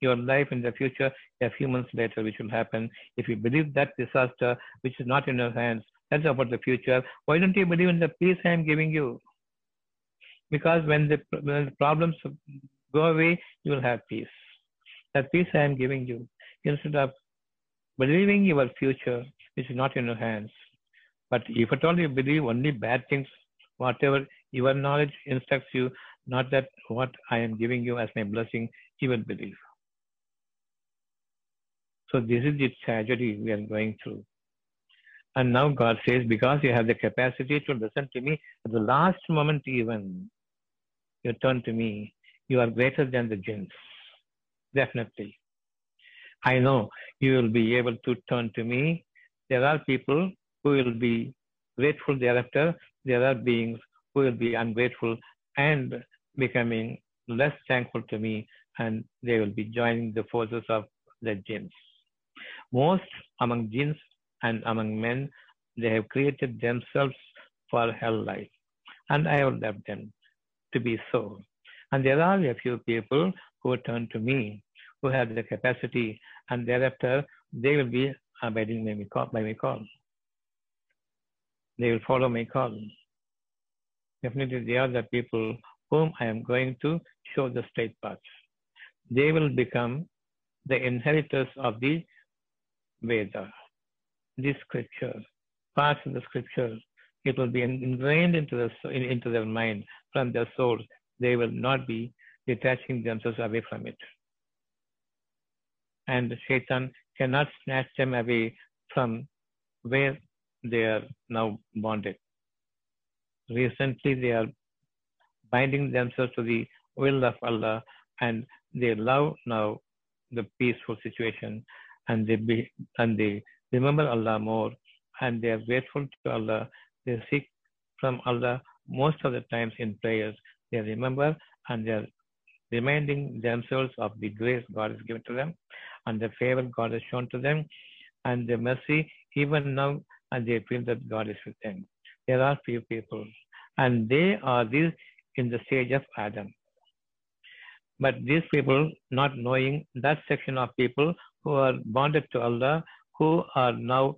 your life in the future a few months later, which will happen. If you believe that disaster, which is not in your hands, that's about the future. Why don't you believe in the peace I am giving you? Because when the, when the problems go away, you will have peace. That peace I am giving you. Instead of believing your future, is not in your hands. But if at all you believe only bad things, whatever your knowledge instructs you, not that what I am giving you as my blessing, you will believe. So this is the tragedy we are going through. And now God says, because you have the capacity to listen to me at the last moment even, you turn to me, you are greater than the jinns. Definitely. I know you will be able to turn to me. There are people who will be grateful thereafter. There are beings who will be ungrateful and becoming less thankful to me, and they will be joining the forces of the jinns. Most among jinns and among men, they have created themselves for hell life, and I have left them to be so. And there are a few people who turn to me, who have the capacity, and thereafter they will be uh, abiding by my call. By my call. They will follow my call. Definitely, they are the people whom I am going to show the straight path. They will become the inheritors of the Veda, the scripture, parts of the scripture. It will be ingrained into, the, into their mind from their souls. They will not be detaching themselves away from it. And Shaitan cannot snatch them away from where they are now bonded. Recently, they are binding themselves to the will of Allah and they love now the peaceful situation and they be, and they remember Allah more and they are grateful to Allah. They seek from Allah most of the times in prayers. They remember and they are reminding themselves of the grace God has given to them and the favor God has shown to them and the mercy even now and they feel that God is with them. There are few people and they are these in the stage of Adam. But these people, not knowing that section of people who are bonded to Allah, who are now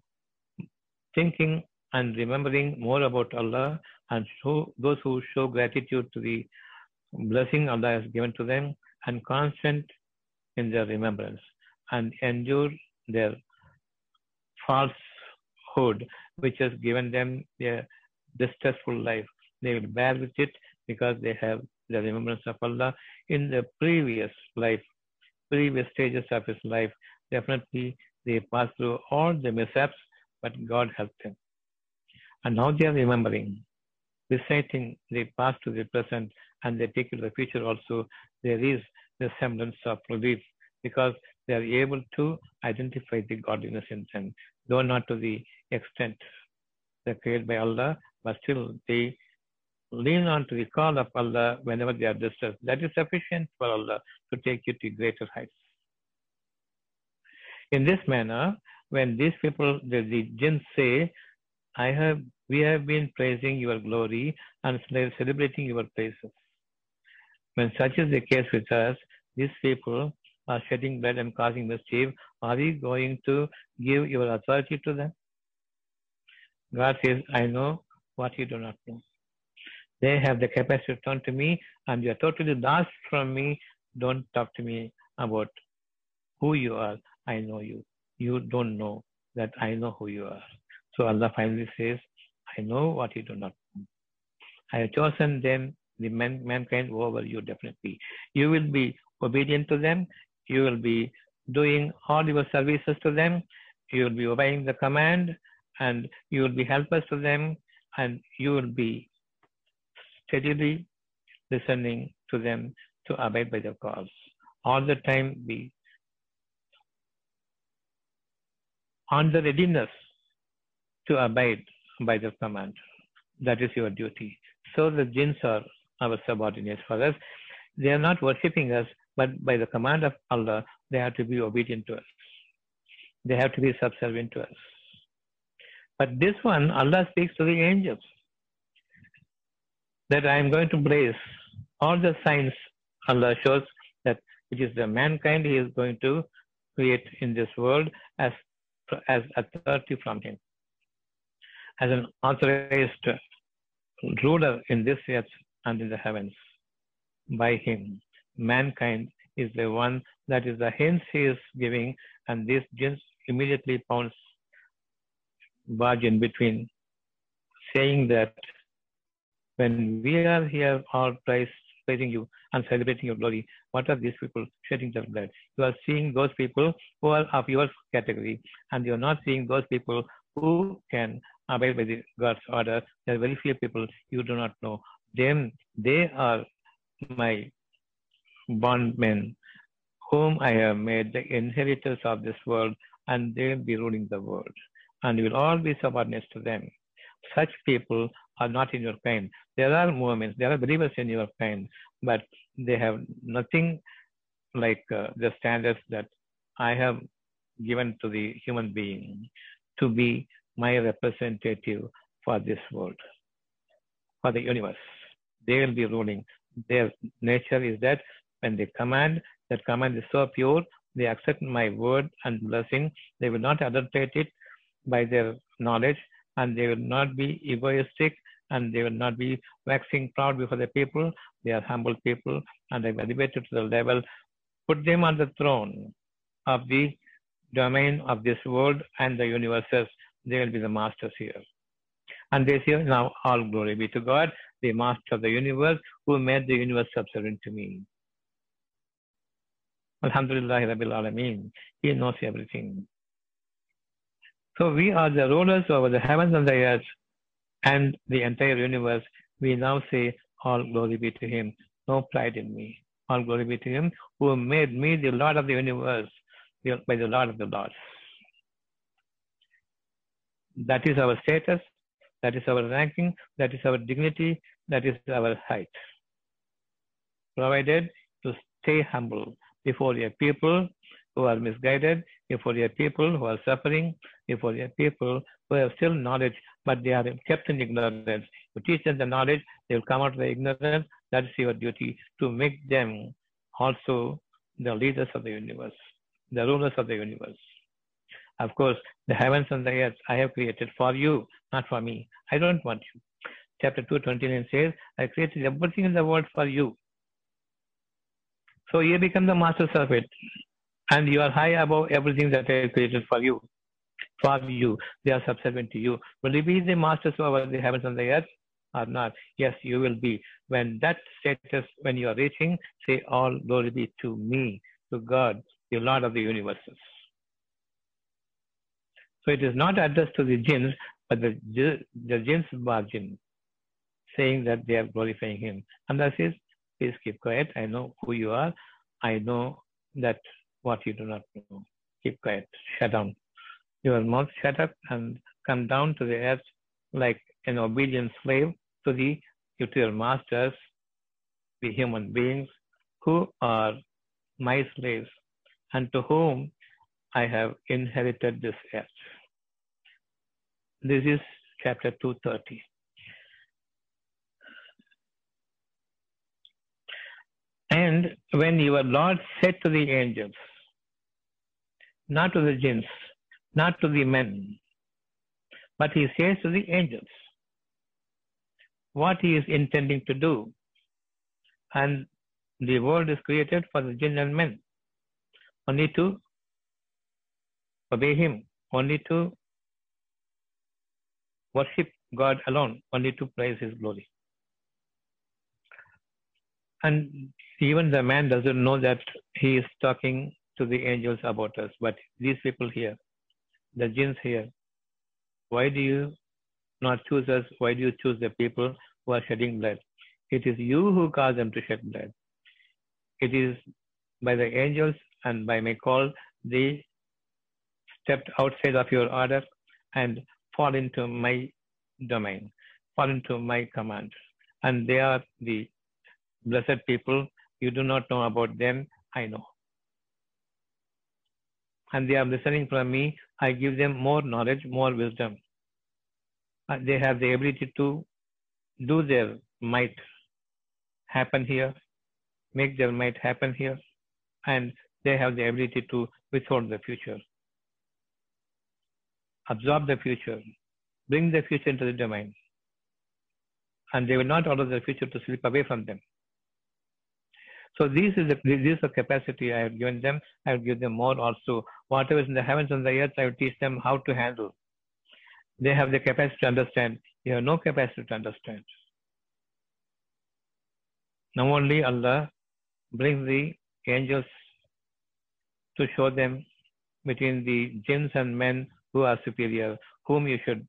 thinking and remembering more about Allah, and show, those who show gratitude to the blessing Allah has given to them, and constant in their remembrance, and endure their falsehood, which has given them a distressful life. They will bear with it because they have the remembrance of Allah in the previous life, previous stages of his life. Definitely they pass through all the mishaps, but God helped them. And now they are remembering, reciting the past to the present, and they take to the future also. There is the semblance of relief because they are able to identify the godliness in them, though not to the extent they're created by Allah, but still they lean on to the call of Allah whenever they are distressed. That is sufficient for Allah to take you to greater heights. In this manner, when these people, the, the jinns say, I have, we have been praising your glory and celebrating your praises. when such is the case with us, these people are shedding blood and causing mischief. Are we going to give your authority to them? God says, I know what you do not know. They have the capacity to turn to me, and you are totally lost from me. Don't talk to me about who you are. I know you. You don't know that I know who you are. So Allah finally says, I know what you do not know. I have chosen them, the man, mankind over you definitely. You will be obedient to them. You will be doing all your services to them. You will be obeying the command and you will be helpers to them and you will be steadily listening to them to abide by their calls. All the time be on the readiness to abide by their command. That is your duty. So the jinns are our subordinates for us. They are not worshipping us, but by the command of Allah, they have to be obedient to us. They have to be subservient to us. But this one, Allah speaks to the angels that I am going to place all the signs Allah shows that it is the mankind He is going to create in this world as as authority from Him, as an authorized ruler in this earth and in the heavens. By Him, mankind is the one that is the hints He is giving, and this jinns immediately pounce barge in between, saying that when we are here all praise, praising you and celebrating your glory, what are these people shedding their blood? You are seeing those people who are of your category, and you are not seeing those people who can abide by the God's order. There are very few people you do not know. Them, they are my bondmen, whom I have made the inheritors of this world, and they will be ruling the world. And you will all be subordinates to them. Such people are not in your kind. There are movements, there are believers in your kind, but they have nothing like uh, the standards that I have given to the human being to be my representative for this world, for the universe. They will be ruling. Their nature is that when they command, that command is so pure, they accept my word and blessing. They will not adulterate it by their knowledge and they will not be egoistic and they will not be waxing proud before the people. They are humble people and they are elevated to the level. Put them on the throne of the domain of this world and the universes. They will be the masters here. And they say, now all glory be to God, the master of the universe, who made the universe subservient to me. Alhamdulillah Rabbil Alameen. He knows everything. So we are the rulers over the heavens and the earth and the entire universe. We now say, All glory be to Him. No pride in me. All glory be to Him who made me the Lord of the universe by the Lord of the Lords. That is our status. That is our ranking. That is our dignity. That is our height. Provided to stay humble before your people who are misguided, before your people who are suffering, before your people who have still knowledge, but they are kept in ignorance. You teach them the knowledge, they will come out of the ignorance. That is your duty to make them also the leaders of the universe, the rulers of the universe. Of course, the heavens and the earth I have created for you, not for me. I don't want you. Chapter 229 says, I created everything in the world for you. So you become the masters of it. And you are high above everything that I created for you. For you. They are subservient to you. Will you be the masters over the heavens and the earth? Or not? Yes, you will be. When that status, when you are reaching, say, All glory be to me, to God, the Lord of the universes. So it is not addressed to the jinns, but the, the jinns margin, saying that they are glorifying him. And that is, please keep quiet. I know who you are. I know that what you do not know. Keep quiet. Shut down. Your mouth shut up and come down to the earth like an obedient slave to the to your masters, the human beings who are my slaves and to whom I have inherited this earth. This is chapter 230. And when your Lord said to the angels, not to the jinns, not to the men, but he says to the angels what he is intending to do. And the world is created for the jinn and men, only to obey him, only to worship God alone, only to praise his glory. And even the man doesn't know that he is talking to the angels about us. But these people here, the jinns here, why do you not choose us? Why do you choose the people who are shedding blood? It is you who cause them to shed blood. It is by the angels and by my call they stepped outside of your order and fall into my domain, fall into my command. And they are the blessed people. You do not know about them, I know and they are listening from me, I give them more knowledge, more wisdom. Uh, they have the ability to do their might happen here, make their might happen here, and they have the ability to withhold the future, absorb the future, bring the future into the domain, and they will not allow the future to slip away from them. So this is the, is the capacity I have given them. I will give them more also. Whatever is in the heavens and the earth, I will teach them how to handle. They have the capacity to understand. You have no capacity to understand. Now only Allah brings the angels to show them between the jinns and men who are superior, whom you should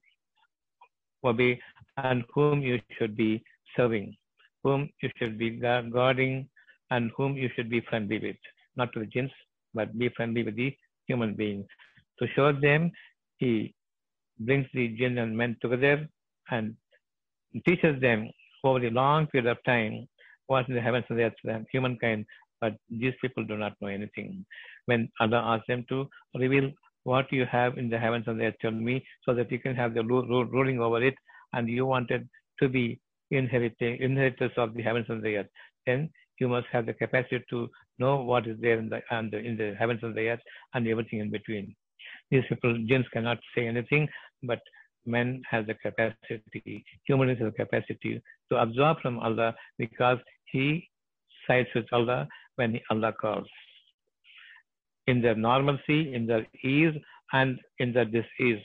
obey and whom you should be serving, whom you should be guarding and whom you should be friendly with. Not to the jinns, but be friendly with the human beings. To show them, he brings the jinn and men together and teaches them over a long period of time what in the heavens and the earth them, humankind, but these people do not know anything. When Allah asks them to reveal what you have in the heavens and the earth, tell me, so that you can have the ruling over it, and you wanted to be inheritors of the heavens and the earth, then you must have the capacity to know what is there in the, the, in the heavens and the earth and everything in between. These people, jinns cannot say anything, but men have the capacity, humans have the capacity to absorb from Allah because he sides with Allah when Allah calls. In their normalcy, in their ease, and in their disease,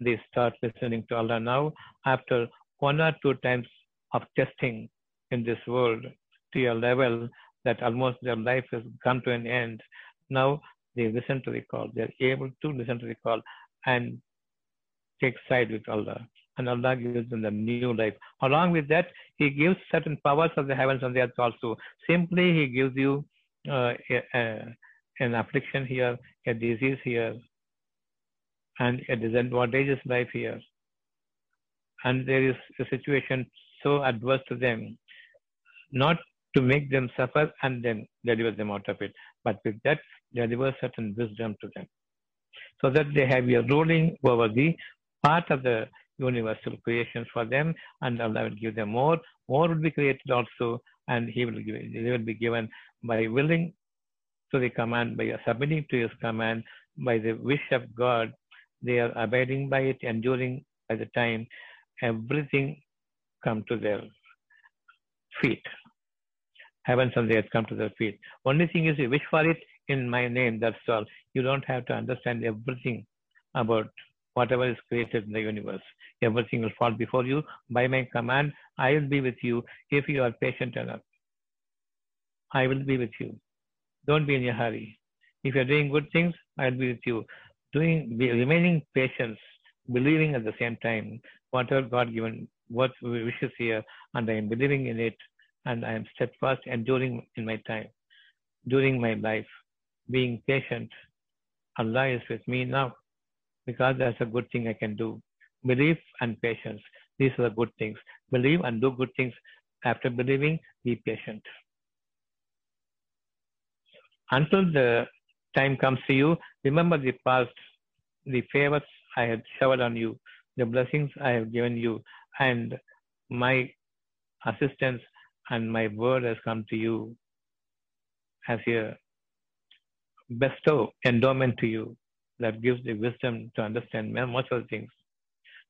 they start listening to Allah now after one or two times of testing in this world to a level that almost their life has come to an end. Now they listen to the call. They're able to listen to the call and take side with Allah. And Allah gives them the new life. Along with that, He gives certain powers of the heavens and the earth also. Simply, He gives you uh, a, a, an affliction here, a disease here, and a disadvantageous life here. And there is a situation so adverse to them, not to make them suffer and then deliver them out of it. But with that, deliver certain wisdom to them. So that they have a ruling over the part of the universal creation for them, and Allah will give them more. More will be created also, and He will give, they will be given by willing to the command, by submitting to His command, by the wish of God. They are abiding by it, enduring by the time everything come to their feet and the earth come to their feet. Only thing is, you wish for it in my name, that's all. You don't have to understand everything about whatever is created in the universe. Everything will fall before you. By my command, I will be with you if you are patient enough. I will be with you. Don't be in a hurry. If you're doing good things, I'll be with you. Doing, be, remaining patient, believing at the same time, whatever God given, what wishes here, and I am believing in it, and I am steadfast enduring in my time, during my life, being patient. Allah is with me now because that's a good thing I can do. Belief and patience. These are the good things. Believe and do good things. After believing, be patient. Until the time comes to you, remember the past, the favors I had showered on you, the blessings I have given you, and my assistance and my word has come to you. as a bestow endowment to you that gives the wisdom to understand much of the things.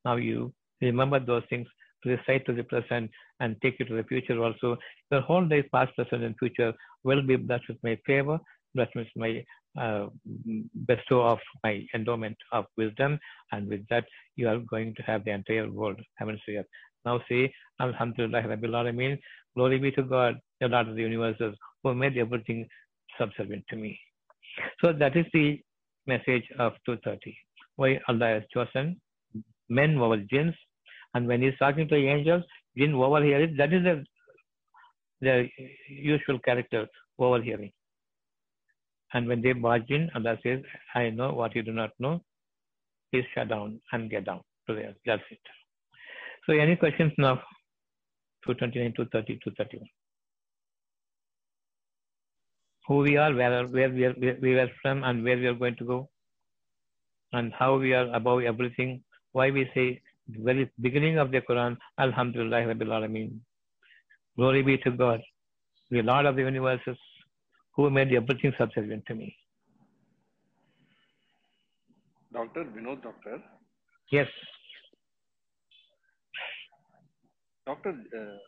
Now you remember those things, recite to the present, and take it to the future also. Your whole day, past, present, and future, will be blessed with my favor, blessed with my uh, bestow of my endowment of wisdom, and with that, you are going to have the entire world, heavens earth. Now say, Alhamdulillah, Rabbil Alameen, glory be to God, the Lord of the universes, who made everything subservient to me. So that is the message of 230. Why Allah has chosen men over jinns. And when he's talking to angels, jinn overhearing. That is the, the usual character, overhearing. And when they barge in, Allah says, I know what you do not know. Please shut down and get down to there. That's it. So any questions now? 229, 230, 231 who we are, where, where we, are, where we are from, and where we are going to go, and how we are above everything. Why we say very beginning of the Quran, Alhamdulillah Rabbil Alameen. Glory be to God, the Lord of the universes, who made everything subservient to me. Doctor, Vinod Doctor. Yes. Doctor, uh,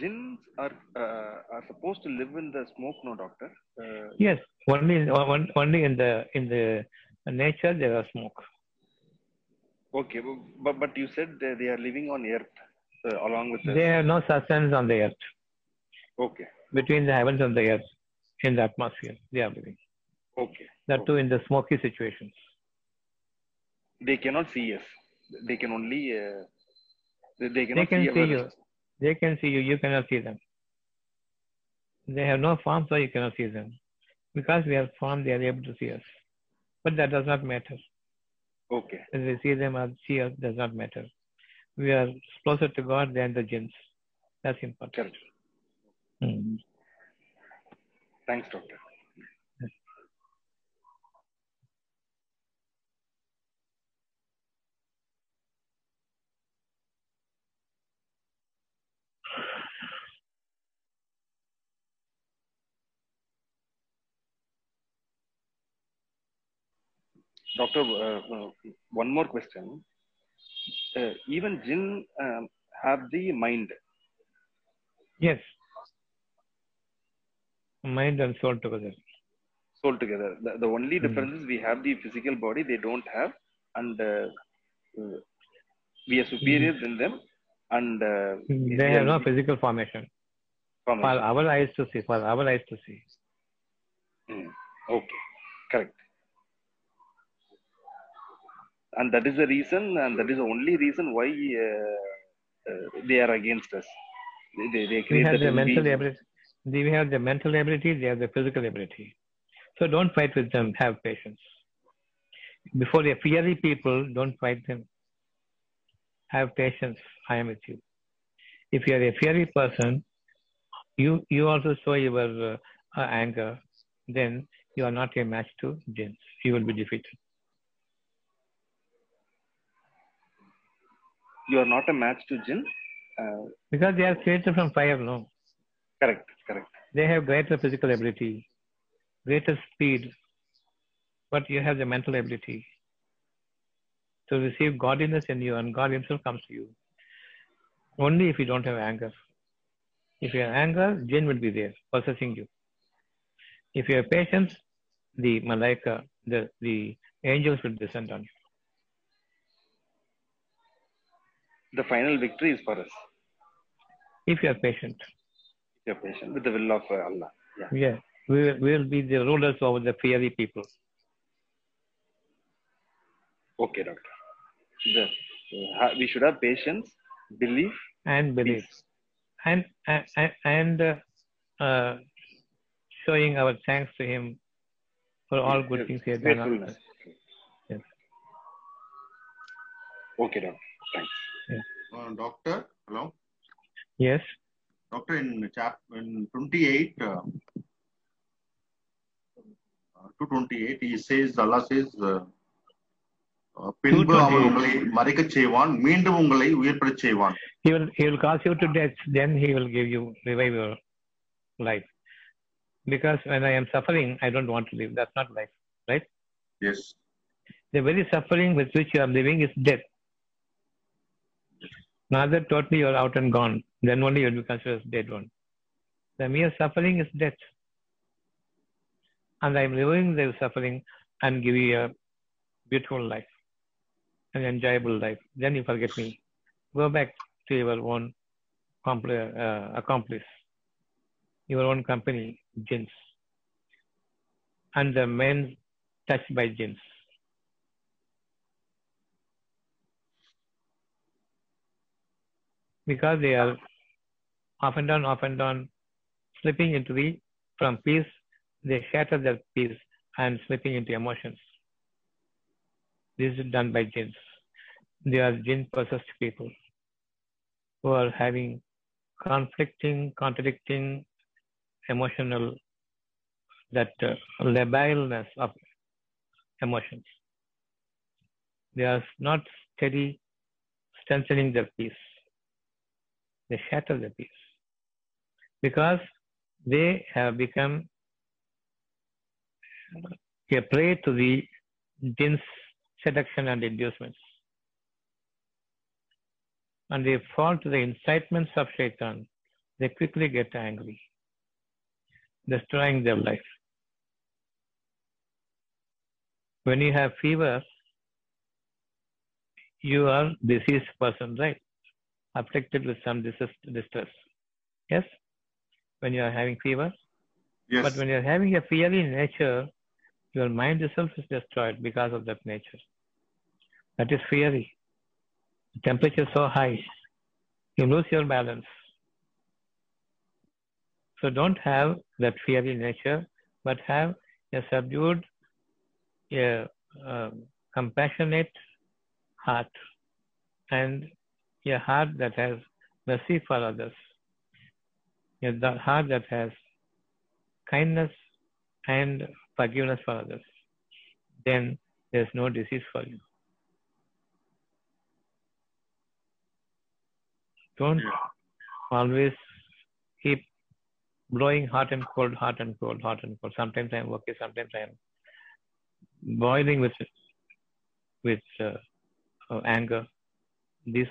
jinns are uh, are supposed to live in the smoke, no, doctor? Uh, yes, only only in the in the nature there are smoke. Okay, but but you said they are living on earth uh, along with. They have no sustenance on the earth. Okay. Between the heavens and the earth, in the atmosphere, they are living. Okay. That okay. too in the smoky situations. They cannot see us. They can only. Uh, they, they can see, see you. They can see you, you cannot see them. They have no form, so you cannot see them. Because we have form, they are able to see us. But that does not matter. Okay. When they see them or see us, does not matter. We are closer to God than the jinns. That's important. Correct. Mm. Thanks, doctor. Doctor, uh, uh, one more question. Uh, even jinn um, have the mind. Yes. Mind and soul together. Soul together. The, the only difference is we have the physical body, they don't have, and uh, we are superior mm. than them. And uh, they have no physical formation. formation. For our eyes to see. For our eyes to see. Mm. Okay. Correct and that is the reason and that is the only reason why uh, uh, they are against us. They, they we have the mental ability. We have the mental ability they have the physical ability. So don't fight with them. Have patience. Before they fiery people don't fight them. Have patience. I am with you. If you are a fiery person you you also show your uh, anger. Then you are not a match to jinns you will be defeated you are not a match to jinn uh, because they are created from fire no? Correct correct. They have greater physical ability greater speed but you have the mental ability to receive godliness in you and god himself comes to you. Only if you don't have anger. If you have anger jinn will be there possessing you. If you have patience the malaika the the angels will descend on you the final victory is for us. If you are patient. If you are patient with the will of uh, Allah. Yeah. Yeah. We will, we will be the rulers over the fiery people. Okay, doctor. The, uh, we should have patience, belief, and belief, peace. and and, and uh, uh, showing our thanks to Him for all good yes. things He has done. Yes. Okay, doctor. Thanks. Uh, doctor, hello. Yes. Doctor, in chap in 28 uh, to 28, he says, Allah says, uh, பின்பு அவன் உங்களை மறைக்க செய்வான் மீண்டும் உங்களை உயிர்ப்படச் செய்வான் he will he will cause you to death then he will give you revive your life Because when I am suffering, I don't want to live. That's not life, right? Yes. The very suffering with which you are living is death. now that totally you are out and gone, then only you will be considered as dead one. The mere suffering is death. And I am living the suffering and give you a beautiful life, an enjoyable life. Then you forget me. Go back to your own uh, accomplice, your own company, jinns. And the men touched by jinns. Because they are off and on, off and on, slipping into the, from peace, they shatter their peace and slipping into emotions. This is done by jinns. They are jinn possessed people who are having conflicting, contradicting emotional, that uh, labileness of emotions. They are not steady, strengthening their peace. They shatter the peace because they have become a prey to the jin's seduction and inducements. And they fall to the incitements of shaitan. They quickly get angry, destroying their life. When you have fever, you are diseased person, right? Afflicted with some distress. Yes? When you are having fever. Yes. But when you are having a fiery nature, your mind itself is destroyed because of that nature. That is fiery. The temperature so high, you lose your balance. So don't have that fiery nature, but have a subdued, a uh, compassionate heart and a heart that has mercy for others, a heart that has kindness and forgiveness for others. Then there's no disease for you. Don't always keep blowing hot and cold, hot and cold, hot and cold. Sometimes I am okay, sometimes I am boiling with with uh, uh, anger. These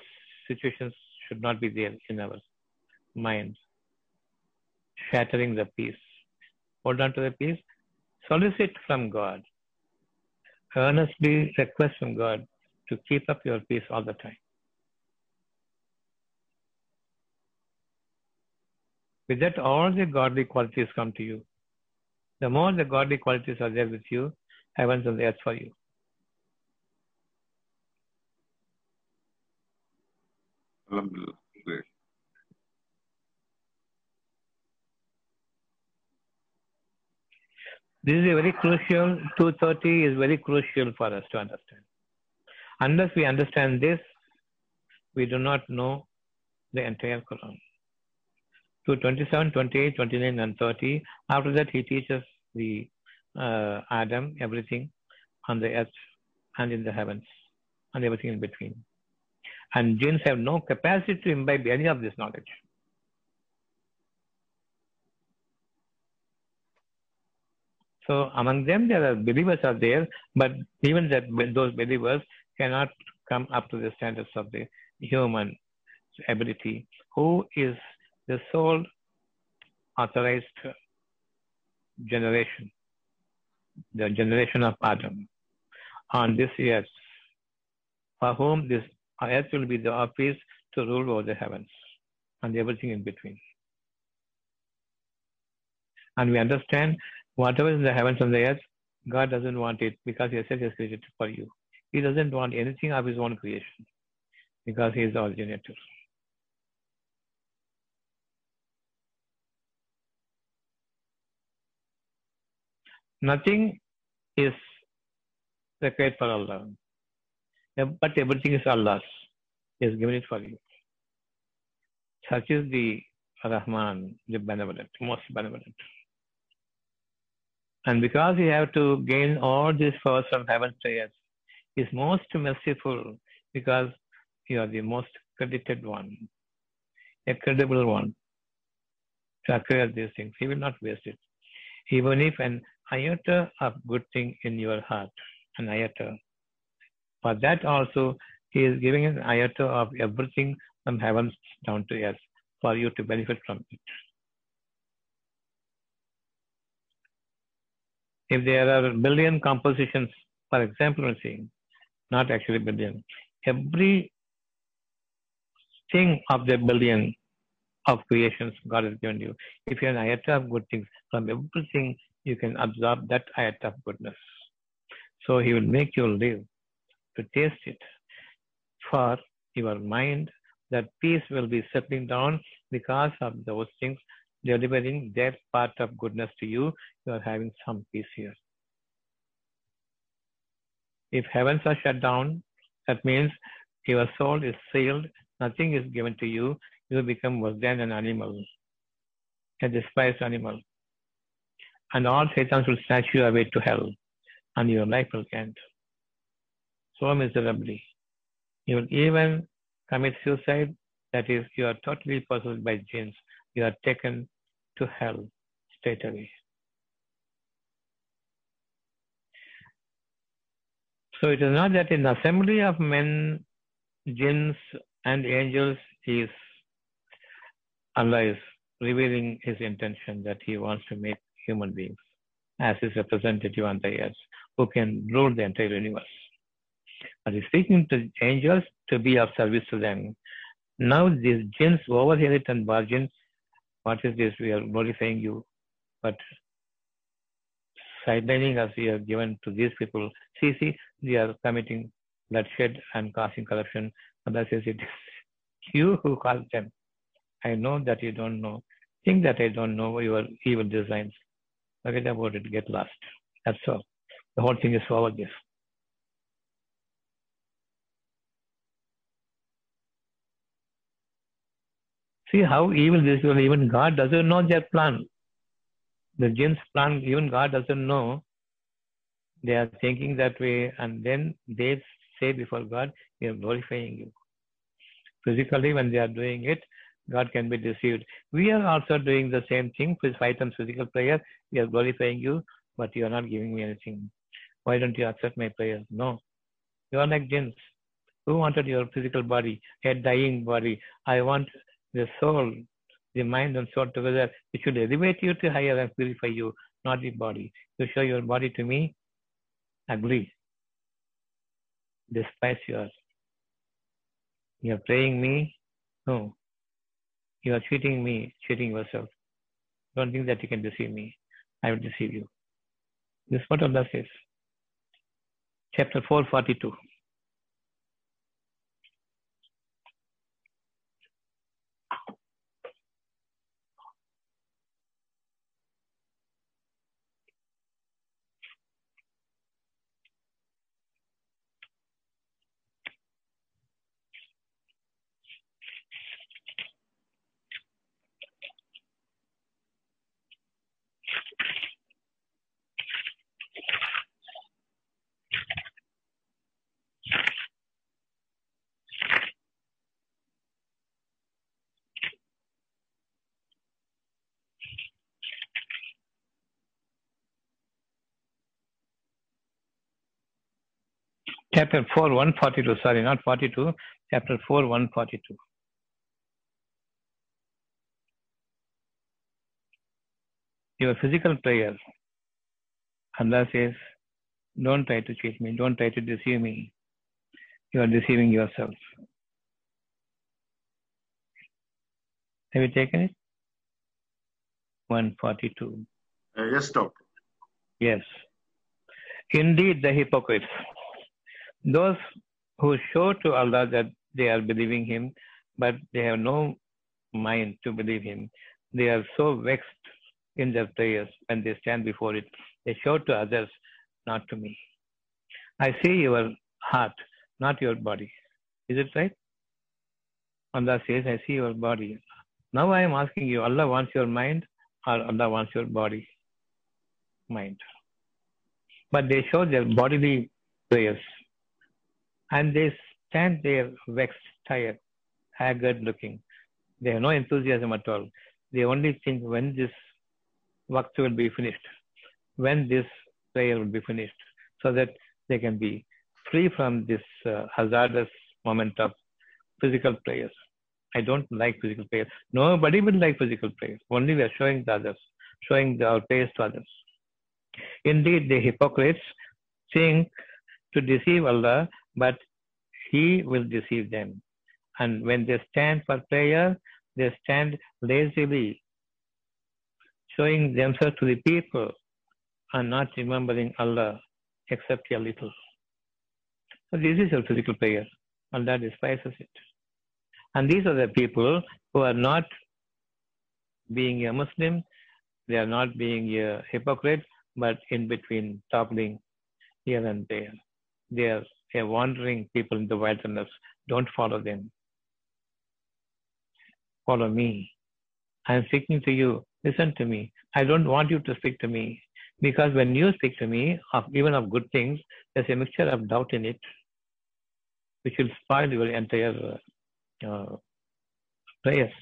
situations should not be there in our mind. Shattering the peace. Hold on to the peace. Solicit from God. Earnestly request from God to keep up your peace all the time. With that, all the godly qualities come to you. The more the godly qualities are there with you, heavens and the earth for you. Alhamdulillah. Great. This is a very crucial, 230 is very crucial for us to understand. Unless we understand this, we do not know the entire Quran to 27, 28, 29, and 30. After that, he teaches the uh, Adam everything on the earth and in the heavens and everything in between. And jinns have no capacity to imbibe any of this knowledge. So among them, there are believers are there, but even that those believers cannot come up to the standards of the human ability. Who is the sole authorized generation, the generation of Adam on this earth, for whom this earth will be the office to rule over the heavens and everything in between. And we understand whatever is in the heavens and the earth, God doesn't want it because He has created it for you. He doesn't want anything of His own creation because He is the originator. Nothing is required for Allah. But everything is Allah's. He has given it for you. Such is the Rahman, the benevolent, most benevolent. And because you have to gain all these powers from heaven to earth, He is most merciful because you are the most credited one, a credible one to acquire these things. He will not waste it. even if an iota of good thing in your heart, an iota. For that also, he is giving an iota of everything from heaven down to earth for you to benefit from it. If there are billion compositions, for example, I'm saying, not actually billion, every thing of the billion of creations God has given you. If you have an iota of good things, from everything you can absorb that iota of goodness. So He will make you live to taste it. For your mind, that peace will be settling down because of those things delivering their part of goodness to you. You are having some peace here. If heavens are shut down, that means your soul is sealed, nothing is given to you, you become worse than an animal, a despised animal. And all Satans will snatch you away to hell, and your life will end. So miserably. You will even commit suicide, that is, you are totally possessed by jinns. You are taken to hell straight away. So it is not that in the assembly of men, jinns, and angels, is Allah is revealing his intention that he wants to make human beings as his representative on the earth who can rule the entire universe. He's speaking to angels to be of service to them. Now these jinns overhear it and bargain, what is this? We are glorifying you. But sidelining as we are given to these people. See, see, they are committing bloodshed and causing corruption. Allah says it is (laughs) you who caused them. I know that you don't know. Think that I don't know your evil designs. Forget about it, get lost. That's all. The whole thing is over this. See how evil this is. Even God doesn't know their plan. The jinns plan, even God doesn't know. They are thinking that way, and then they say before God, We are glorifying you. Physically, when they are doing it, God can be deceived. We are also doing the same thing with five times physical prayer. We are glorifying you, but you are not giving me anything. Why don't you accept my prayers? No. You are like jinns. Who wanted your physical body, a dying body? I want the soul, the mind and soul together. It should elevate you to higher and purify you, not the body. You show your body to me, agree. Despise yours. You are praying me? No. You are cheating me, cheating yourself. Don't think that you can deceive me. I will deceive you. This is what Allah says. Chapter 442. Chapter 4, 142. Sorry, not 42. Chapter 4, 142. Your physical prayer. Allah says, don't try to cheat me. Don't try to deceive me. You are deceiving yourself. Have you taken it? 142. Uh, yes, doctor. Yes. Indeed, the hypocrites, those who show to Allah that they are believing Him, but they have no mind to believe Him, they are so vexed in their prayers when they stand before it. They show to others, not to me. I see your heart, not your body. Is it right? Allah says, I see your body. Now I am asking you, Allah wants your mind or Allah wants your body? Mind. But they show their bodily prayers. And they stand there vexed, tired, haggard looking. They have no enthusiasm at all. They only think when this work will be finished, when this prayer will be finished, so that they can be free from this uh, hazardous moment of physical prayers. I don't like physical prayers. Nobody will like physical prayers. Only we are showing the others, showing our prayers to others. Indeed, the hypocrites think to deceive Allah, but He will deceive them. And when they stand for prayer, they stand lazily, showing themselves to the people and not remembering Allah except a little. So this is a physical prayer. Allah despises it. And these are the people who are not being a Muslim, they are not being a hypocrite, but in between, toppling here and there. They are a wandering people in the wilderness. Don't follow them. Follow me. I am speaking to you. Listen to me. I don't want you to speak to me. Because when you speak to me, of even of good things, there's a mixture of doubt in it, which will spoil your entire uh, prayers.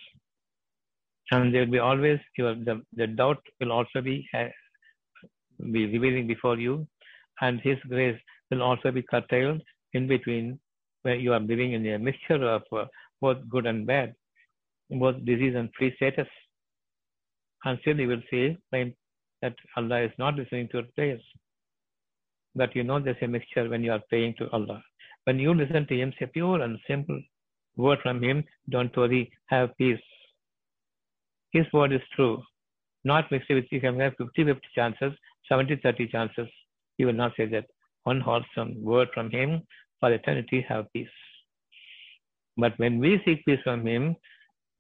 And there will be always your the, the doubt will also be uh, be revealing before you, and His grace will also be curtailed in between, where you are living in a mixture of uh, both good and bad, both disease and free status. And still you will say that Allah is not listening to your prayers. But you know there's a mixture when you are praying to Allah. When you listen to Him, say pure and simple word from Him, don't worry, have peace. His word is true. Not mixed with, you can have 50 50 chances, 70 30 chances. He will not say that. One wholesome word from Him for eternity, have peace. But when we seek peace from Him,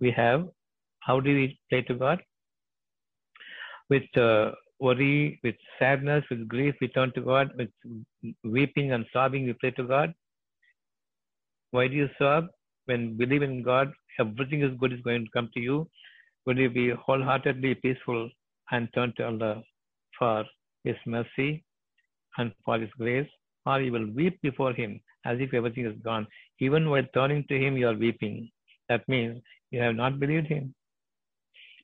we have, how do we pray to God? With uh, worry, with sadness, with grief, we turn to God. With weeping and sobbing, we pray to God. Why do you sob? When believe in God, everything is good is going to come to you. Will you be wholeheartedly peaceful and turn to Allah for His mercy and for His grace? Or you will weep before Him as if everything is gone. Even while turning to Him, you are weeping. That means you have not believed Him.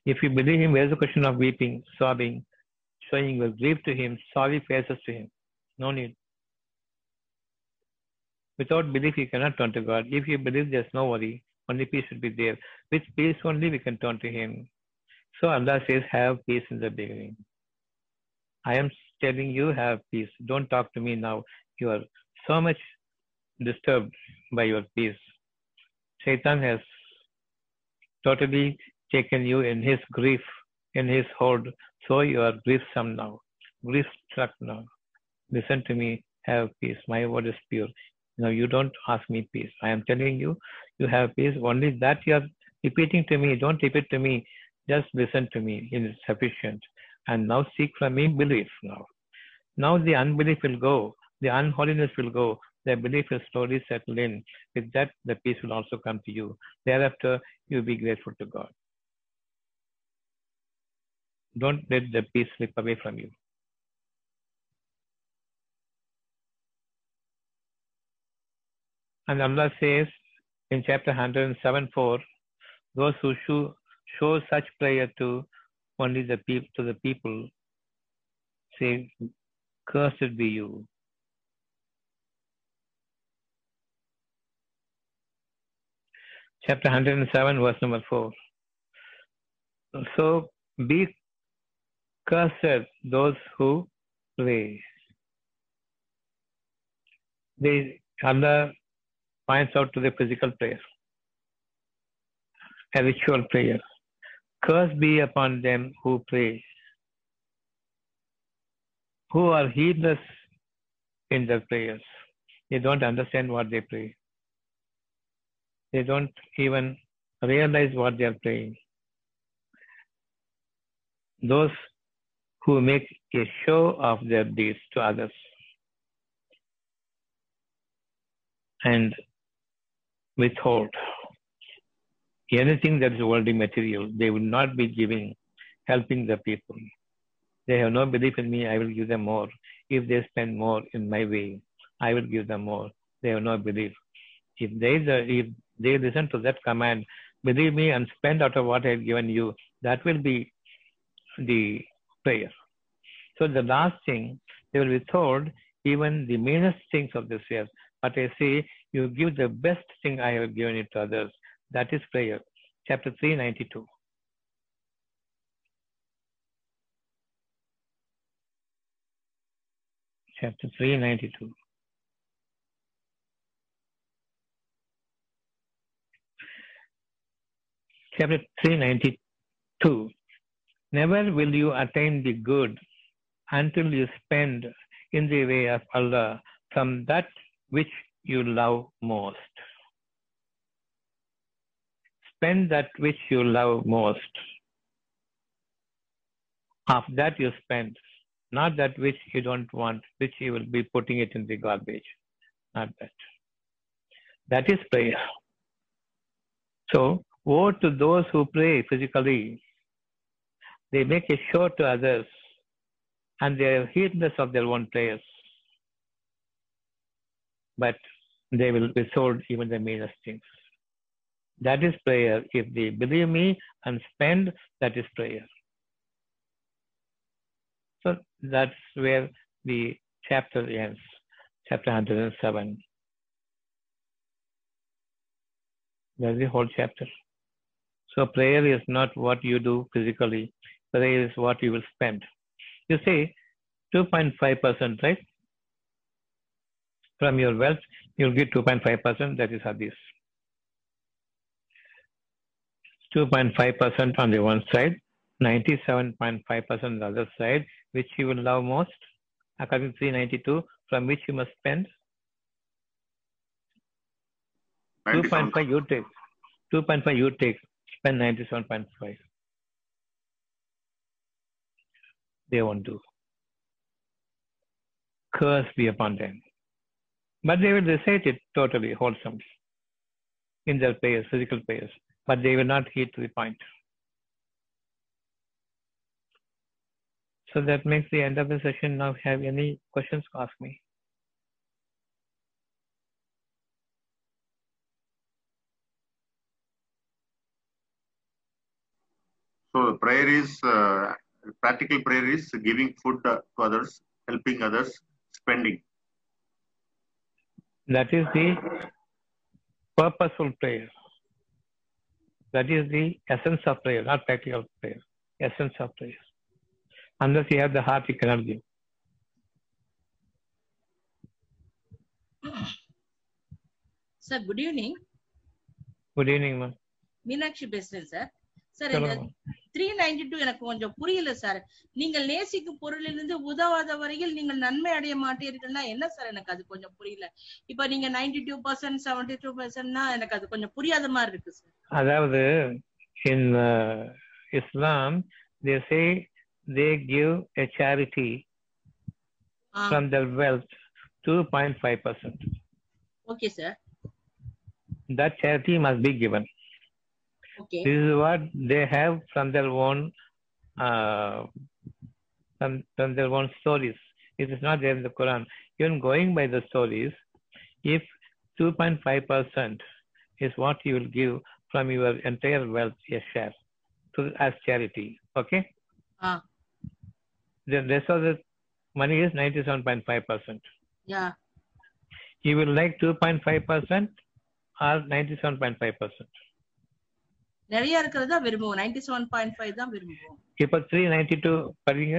If you believe Him, where's the question of weeping, sobbing, showing your grief to Him, sorry faces to Him? No need. Without belief, you cannot turn to God. If you believe, there's no worry. Only peace should be there. With peace only, we can turn to Him. So Allah says, have peace in the beginning. I am telling you, have peace. Don't talk to me now. You are so much disturbed by your peace. Satan has totally taken you in his grief, in his hold. So you are griefsome now, grief struck now. Listen to me, have peace. My word is pure. Now you don't ask me peace. I am telling you, you have peace. Only that you are repeating to me. Don't repeat to me. Just listen to me. It is sufficient. And now seek from me belief now. Now the unbelief will go. The unholiness will go. The belief will slowly settle in. With that, the peace will also come to you. Thereafter, you will be grateful to God. Don't let the peace slip away from you. And Allah says in chapter 107 4, those who show, show such prayer to only the people to the people say, Cursed be you. Chapter 107, verse number 4. So be cursed those who pray. They, Allah points out to the physical prayer, a ritual prayer. Curse be upon them who pray, who are heedless in their prayers. They don't understand what they pray. They don't even realize what they are praying. Those who make a show of their deeds to others and withhold anything that is worldly material, they will not be giving, helping the people. They have no belief in me, I will give them more. If they spend more in my way, I will give them more. They have no belief. If they, if they listen to that command, believe me and spend out of what I have given you, that will be the prayer. So the last thing, they will be told even the meanest things of this earth. But I say, you give the best thing I have given it to others. That is prayer. Chapter 392. Chapter 392. Chapter 392. Never will you attain the good until you spend in the way of Allah from that which you love most. Spend that which you love most. Of that you spend, not that which you don't want, which you will be putting it in the garbage. Not that. That is prayer. So, woe to those who pray physically. They make a show to others and they are heedless of their own prayers. But they will withhold even the meanest things. That is prayer. If they believe me and spend, that is prayer. So that's where the chapter ends, chapter 107. That's the whole chapter. So prayer is not what you do physically. Prayer is what you will spend. You say 2.5%, right? From your wealth, you'll get 2.5%. That is hadith. 2.5% on the one side, 97.5% on the other side, which you will love most, according to 392, from which you must spend. 97. 2.5 you take. 2.5 you take. Spend 97.5. They won't do. Curse be upon them. But they will recite it totally wholesomely in their prayers, physical prayers, but they will not hit to the point. So that makes the end of the session. Now, have any questions? Ask me. So the prayer is uh, practical prayer is giving food to others, helping others, spending. That is the purposeful prayer. That is the essence of prayer, not practical prayer. Essence of prayer. Unless you have the heart, you cannot give. Sir, good evening. Good evening, ma'am. Meenakshi business, sir. Sir, three ninety two எனக்கு கொஞ்சம் புரியல sir நீங்கள் நேசிக்கும் பொருளிலிருந்து உதவாத வரையில் நீங்கள் நன்மை அடைய மாட்டீர்கள்னா என்ன சார் எனக்கு அது கொஞ்சம் புரியல. இப்ப நீங்க ninety two percent seventy two பர்சன்ட்னா எனக்கு அது கொஞ்சம் புரியாத மாதிரி இருக்கு சார் அதாவது in uh, Islam, they say they give a charity from their wealth 2.5%. Okay sir That charity must be given. Okay. This is what they have from their own uh, from, from their own stories. It is not there in the Quran. Even going by the stories, if 2.5% is what you will give from your entire wealth, your share, to, as charity, okay? Ah. Uh. The rest of the money is 97.5%. Yeah. You will like 2.5% or 97.5%? நிறைய இருக்கிறதா விரும்புவோம். Ninety seven point five தான் விரும்புவோம். இப்போ 392 படிங்க.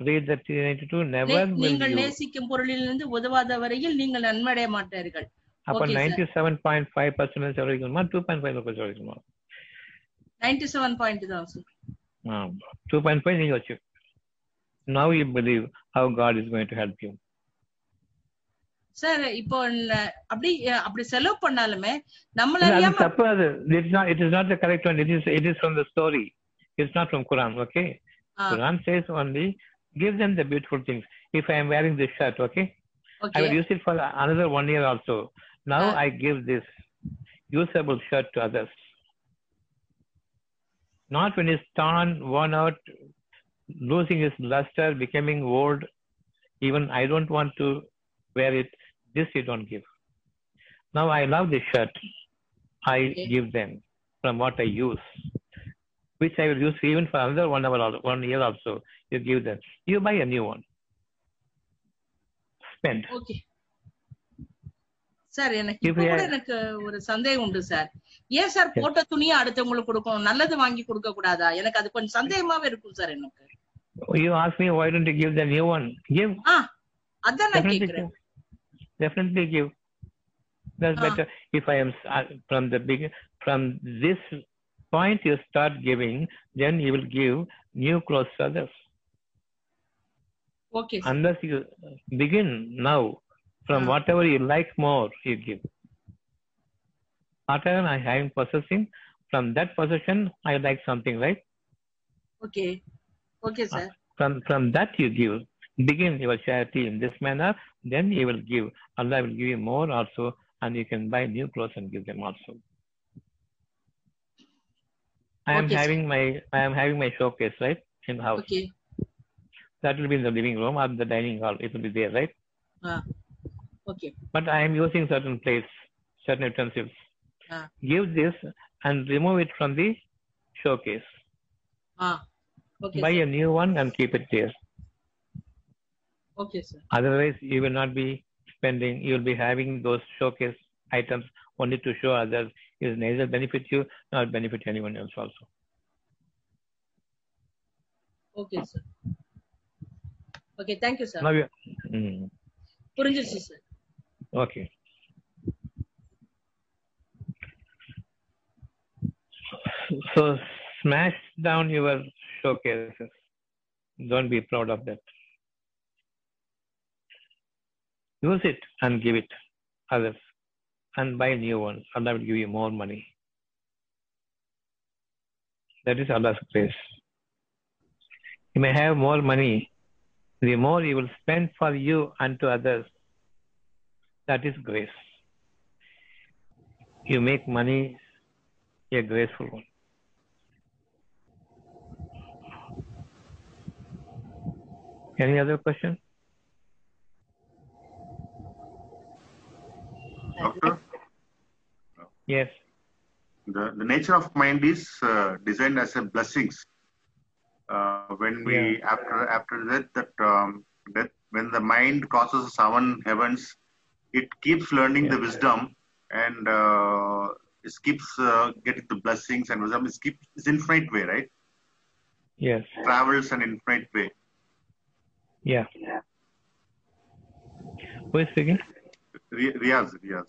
Read the 392 never நே- will நீங்கள் நேசிக்கும் பொருளிலிருந்து உதவாத வரையில் நீங்கள் நன்மடைய மாட்டீர்கள் அப்ப Okay, sir. 97.5 பர்சன்டேஜ் வரைக்குமா டூ பாயிண்ட் ஃபைவ் பர்சன்ட் வரைக்குமா நைன்டி செவன் பாயிண்ட் தான் சார் டூ பாயிண்ட் ஃபைவ் நீங்க வச்சு. Now you believe how God is going to help you sir இப்போ ந- அப்படி அப்படி செலவு பண்ணாலுமே நம்மள அது அறியாம தப்பு அது it is not it is not the correct one it is it is from the story it's not from Quran okay ah, Quran chase only give them the beautiful things if i am wearing this shirt okay I okay will use it for another one year also. Now Ah. I give this usable shirt to others. Not when it's torn, worn out, losing its luster, becoming old. Even I don't want to wear it. This you don't give. Now I love this shirt. I Okay. give them from what I use. which I will use even for another one hour, one year also. You give them. You buy a new one. Spend. Okay sir எனக்கு இப்ப கூட எனக்கு ஒரு சந்தேகம் உண்டு sir ஏன் sir போட்ட துணியை அடுத்தவங்களுக்கு கொடுக்கணும் நல்லது வாங்கி கொடுக்க கூடாதா எனக்கு அது கொஞ்சம் சந்தேகமாவே இருக்கும் சார் எனக்கு You ask me why don't you give the new one? Give. ஆ அதான் நான் கேக்குறேன். definitely give. That's uh. better. If i am uh, from the big from this point you start giving then you will give new clothes to others. Okay sir. unless you uh, begin now from uh. whatever you like more you give. Whatever i am possessing from that possession i like something right? Okay. Okay sir. Ah, from from that you give. Begin your charity in this manner then you will give, Allah will give you more also, and you can buy new clothes and give them also. I am having my I am having my showcase right in the house. Okay. That will be in the living room or the dining hall. It will be there, right? Ah. Okay. But I am using certain place, certain utensils. Ah. Give this and remove it from the showcase. Ah. Okay. Buy sir. a new one and keep it there. Okay sir Otherwise, you will not be spending, you will be having those showcase items only to show others. It will neither benefit you nor benefit anyone else also. Okay sir okay thank you sir Now you, Mm, புரிஞ்சிருச்சு sir okay. So smash down your showcases. Don't be proud of that. Use it and give it others and buy new ones. Allah will give you more money. That is Allah's grace. You may have more money. The more you will spend for you and to others, that is grace. You make money a graceful one. Any other question? Doctor, Yes. the, the nature of mind is uh, designed as a blessings. Uh, when we after after that that um, that when the mind crosses seven heavens, it keeps learning the wisdom and uh, it keeps uh, getting the blessings and wisdom. It keeps it's infinite way, right? Yes. Travels an infinite way. Yeah. Who is speaking? Ri- Riyaz, Riyaz.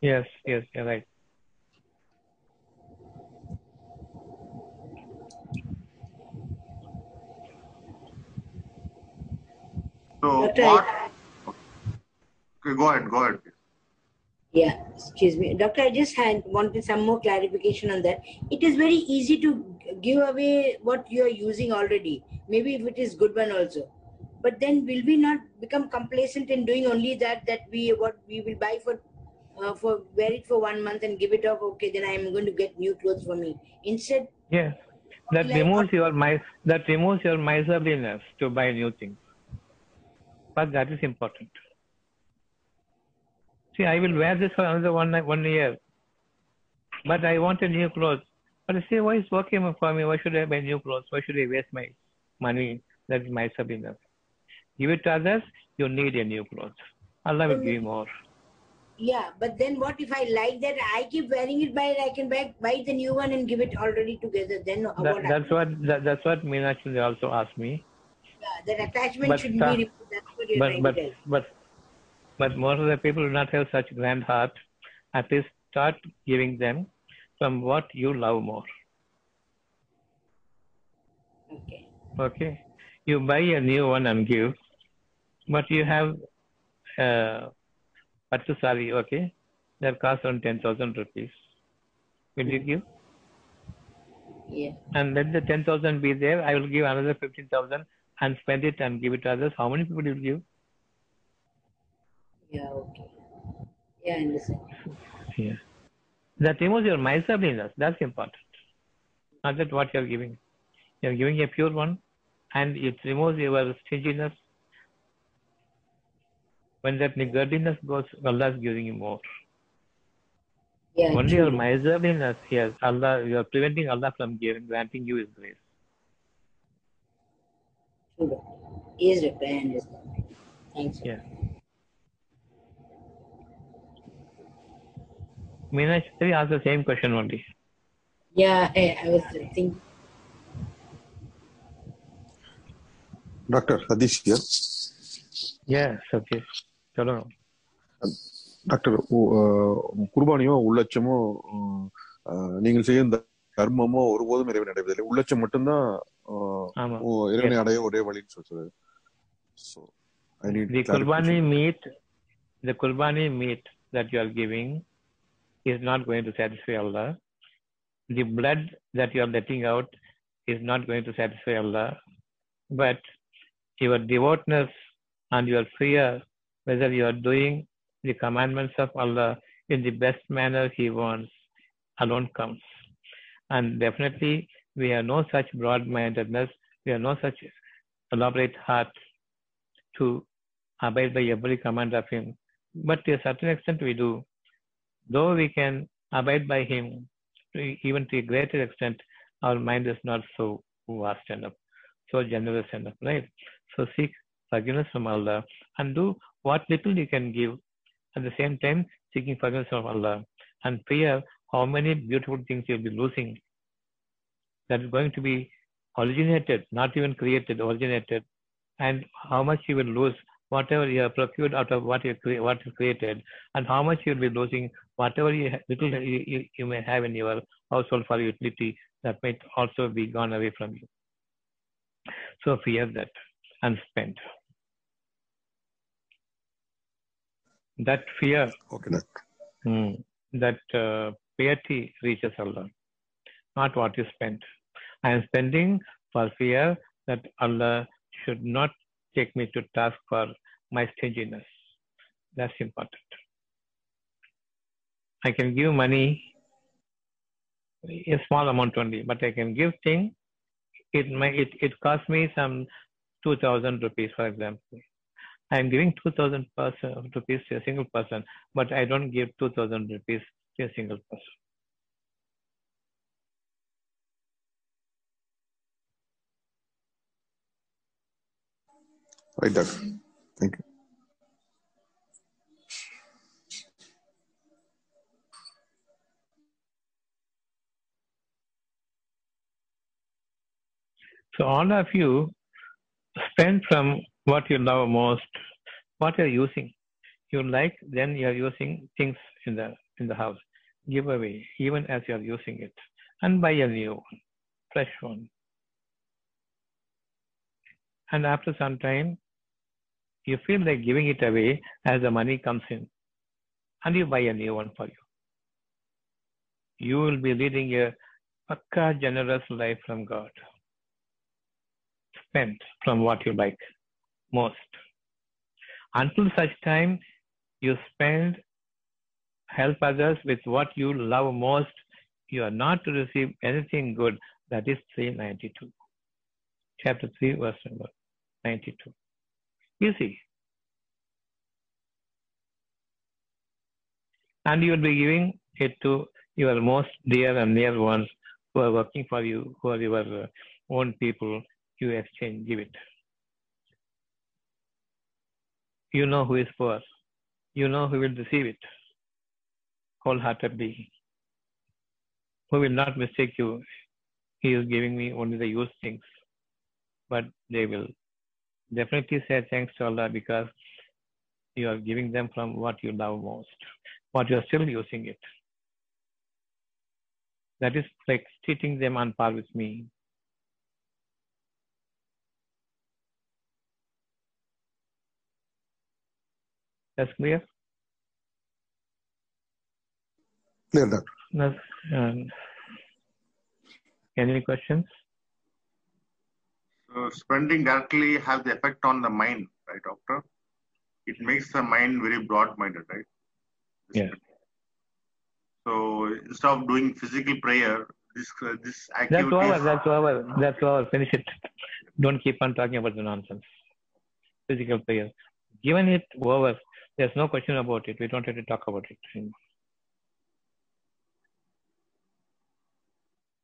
Yes, yes, you're right. So Doctor, what? Okay, go ahead. Go ahead. Yeah, excuse me. Doctor, I just had wanted some more clarification on that. It is very easy to give away what you are using already. Maybe if it is good one also. But then will we not become complacent in doing only that that we what we will buy for uh, for wear it for one month and give it off? Okay, then I am going to get new clothes for me. Instead, Yes. That Like removes your mi- that removes your miserliness to buy new things. But that is important. See, I will wear this for another one one year. But I want a new clothes. But I say, why is working for me? Why should I buy new clothes? Why should I waste my money? That is miserliness. Give it to others, you need a new clothes. Allah will give you more. yeah. But then what if I like that? I keep wearing it, but I can buy buy the new one and give it already together. Then That, what? that's what that, that's what Meenakshi also asked me. happens? that attachment but, should uh, be removed. That's what you're but but but but most of the people do not have such grand heart. At least start giving them from what you love more. Okay. Okay, you buy a new one and give, but you have uh, pattu sari. Okay, that costs around ten thousand rupees. Will you give? Yeah. And let the ten thousand be there. I will give another fifteen thousand and spend it and give it to others. How many people will give? Yeah, okay. Yeah, I understand. Yeah. That removes your miserliness. That's important. Not that what you're giving. You're giving a pure one and it removes your stinginess when that niggardliness goes, Allah is giving you more. Yeah, Only true. your miserliness, yes, Allah, you are preventing Allah from giving, granting you His grace. He is reply and Thanks. Yeah. Meena asked the same question only. Yeah, I, I was thinking. Doctor Hadish here. Yes, okay. Doctor குர்பானியோ உள்ளட்சமோ நீங்கள் செய்யும் தர்மமோ ஒருபோதும் இறைவனை அடைவதில்லை. உள்ளட்சம் மட்டும்தான் இறைவனை அடைய ஒரே வழின்னு சொல்றது. So qurbani meat the qurbani meat that you are giving is not going to satisfy Allah the blood that you are letting out is not going to satisfy Allah but your devotedness and your fear whether you are doing the commandments of Allah in the best manner He wants, alone comes. And definitely, we have no such broad mindedness, we have no such elaborate heart to abide by every command of Him. But to a certain extent, we do. Though we can abide by Him, even to a greater extent, our mind is not so vast enough, so generous enough, right? So seek forgiveness from Allah and do what little you can give. At the same time, seeking forgiveness from Allah and fear how many beautiful things you'll be losing that is going to be originated, not even created, originated, and how much you will lose whatever you have procured out of what you cre- what you created, and how much you will be losing whatever you ha- little you, you, you may have in your household for utility that might also be gone away from you. So fear that and spend. that fear, okay. that, mm, that uh, piety reaches Allah, not what you spend. I am spending for fear that Allah should not take me to task for my stinginess. That's important. I can give money, a small amount only, but I can give thing. It may it, it cost me some two thousand rupees, for example. I'm giving 2000 rupees to a single person, but I don't give 2000 rupees to a single person. Right, Doctor. Thank you. So all of you spend from what you love most, what you're using. You like, then you're using things in the in the house. Give away, even as you're using it. And buy a new one, fresh one. And after some time, you feel like giving it away as the money comes in. And you buy a new one for you. You will be leading a pakka generous life from God spend from what you like most. Until such time you spend, help others with what you love most, you are not to receive anything good. That is 392. Chapter 3, verse number 92. You see. And you will be giving it to your most dear and near ones who are working for you, who are your own people, you exchange, give it. You know who is poor. You know who will receive it wholeheartedly. Who will not mistake you. He is giving me only the used things. But they will definitely say thanks to Allah because you are giving them from what you love most. But you are still using it. That is like treating them on par with me. That's clear? Clear, doctor. No. Um, any questions? So spending directly has the effect on the mind, right, doctor? It makes the mind very broad-minded, right? Yeah. So instead of doing physical prayer, this uh, this activity. That's over. That's over. That's over. Finish it. Don't keep on talking about the nonsense. Physical prayer. Given it over, there's no question about it. We don't have to talk about it. anymore.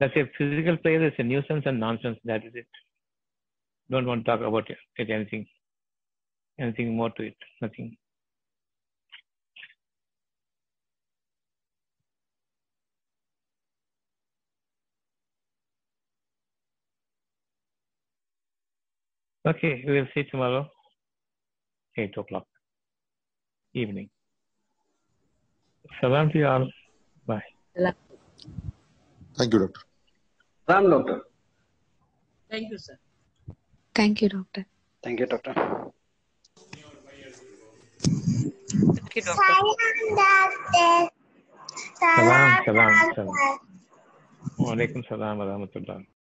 That's a physical pleasure is a nuisance and nonsense. That is it. Don't want to talk about it, it anything, anything more to it. Nothing. Okay, we will see tomorrow, 8 o'clock, evening. Salam to you all. Bye. Thank you, Doctor. Salam, Doctor. Thank you, sir. Thank you, Doctor. Thank you, Doctor. Thank. Salam, Salam, Salam. Walaikum Salam wa rahmatullah.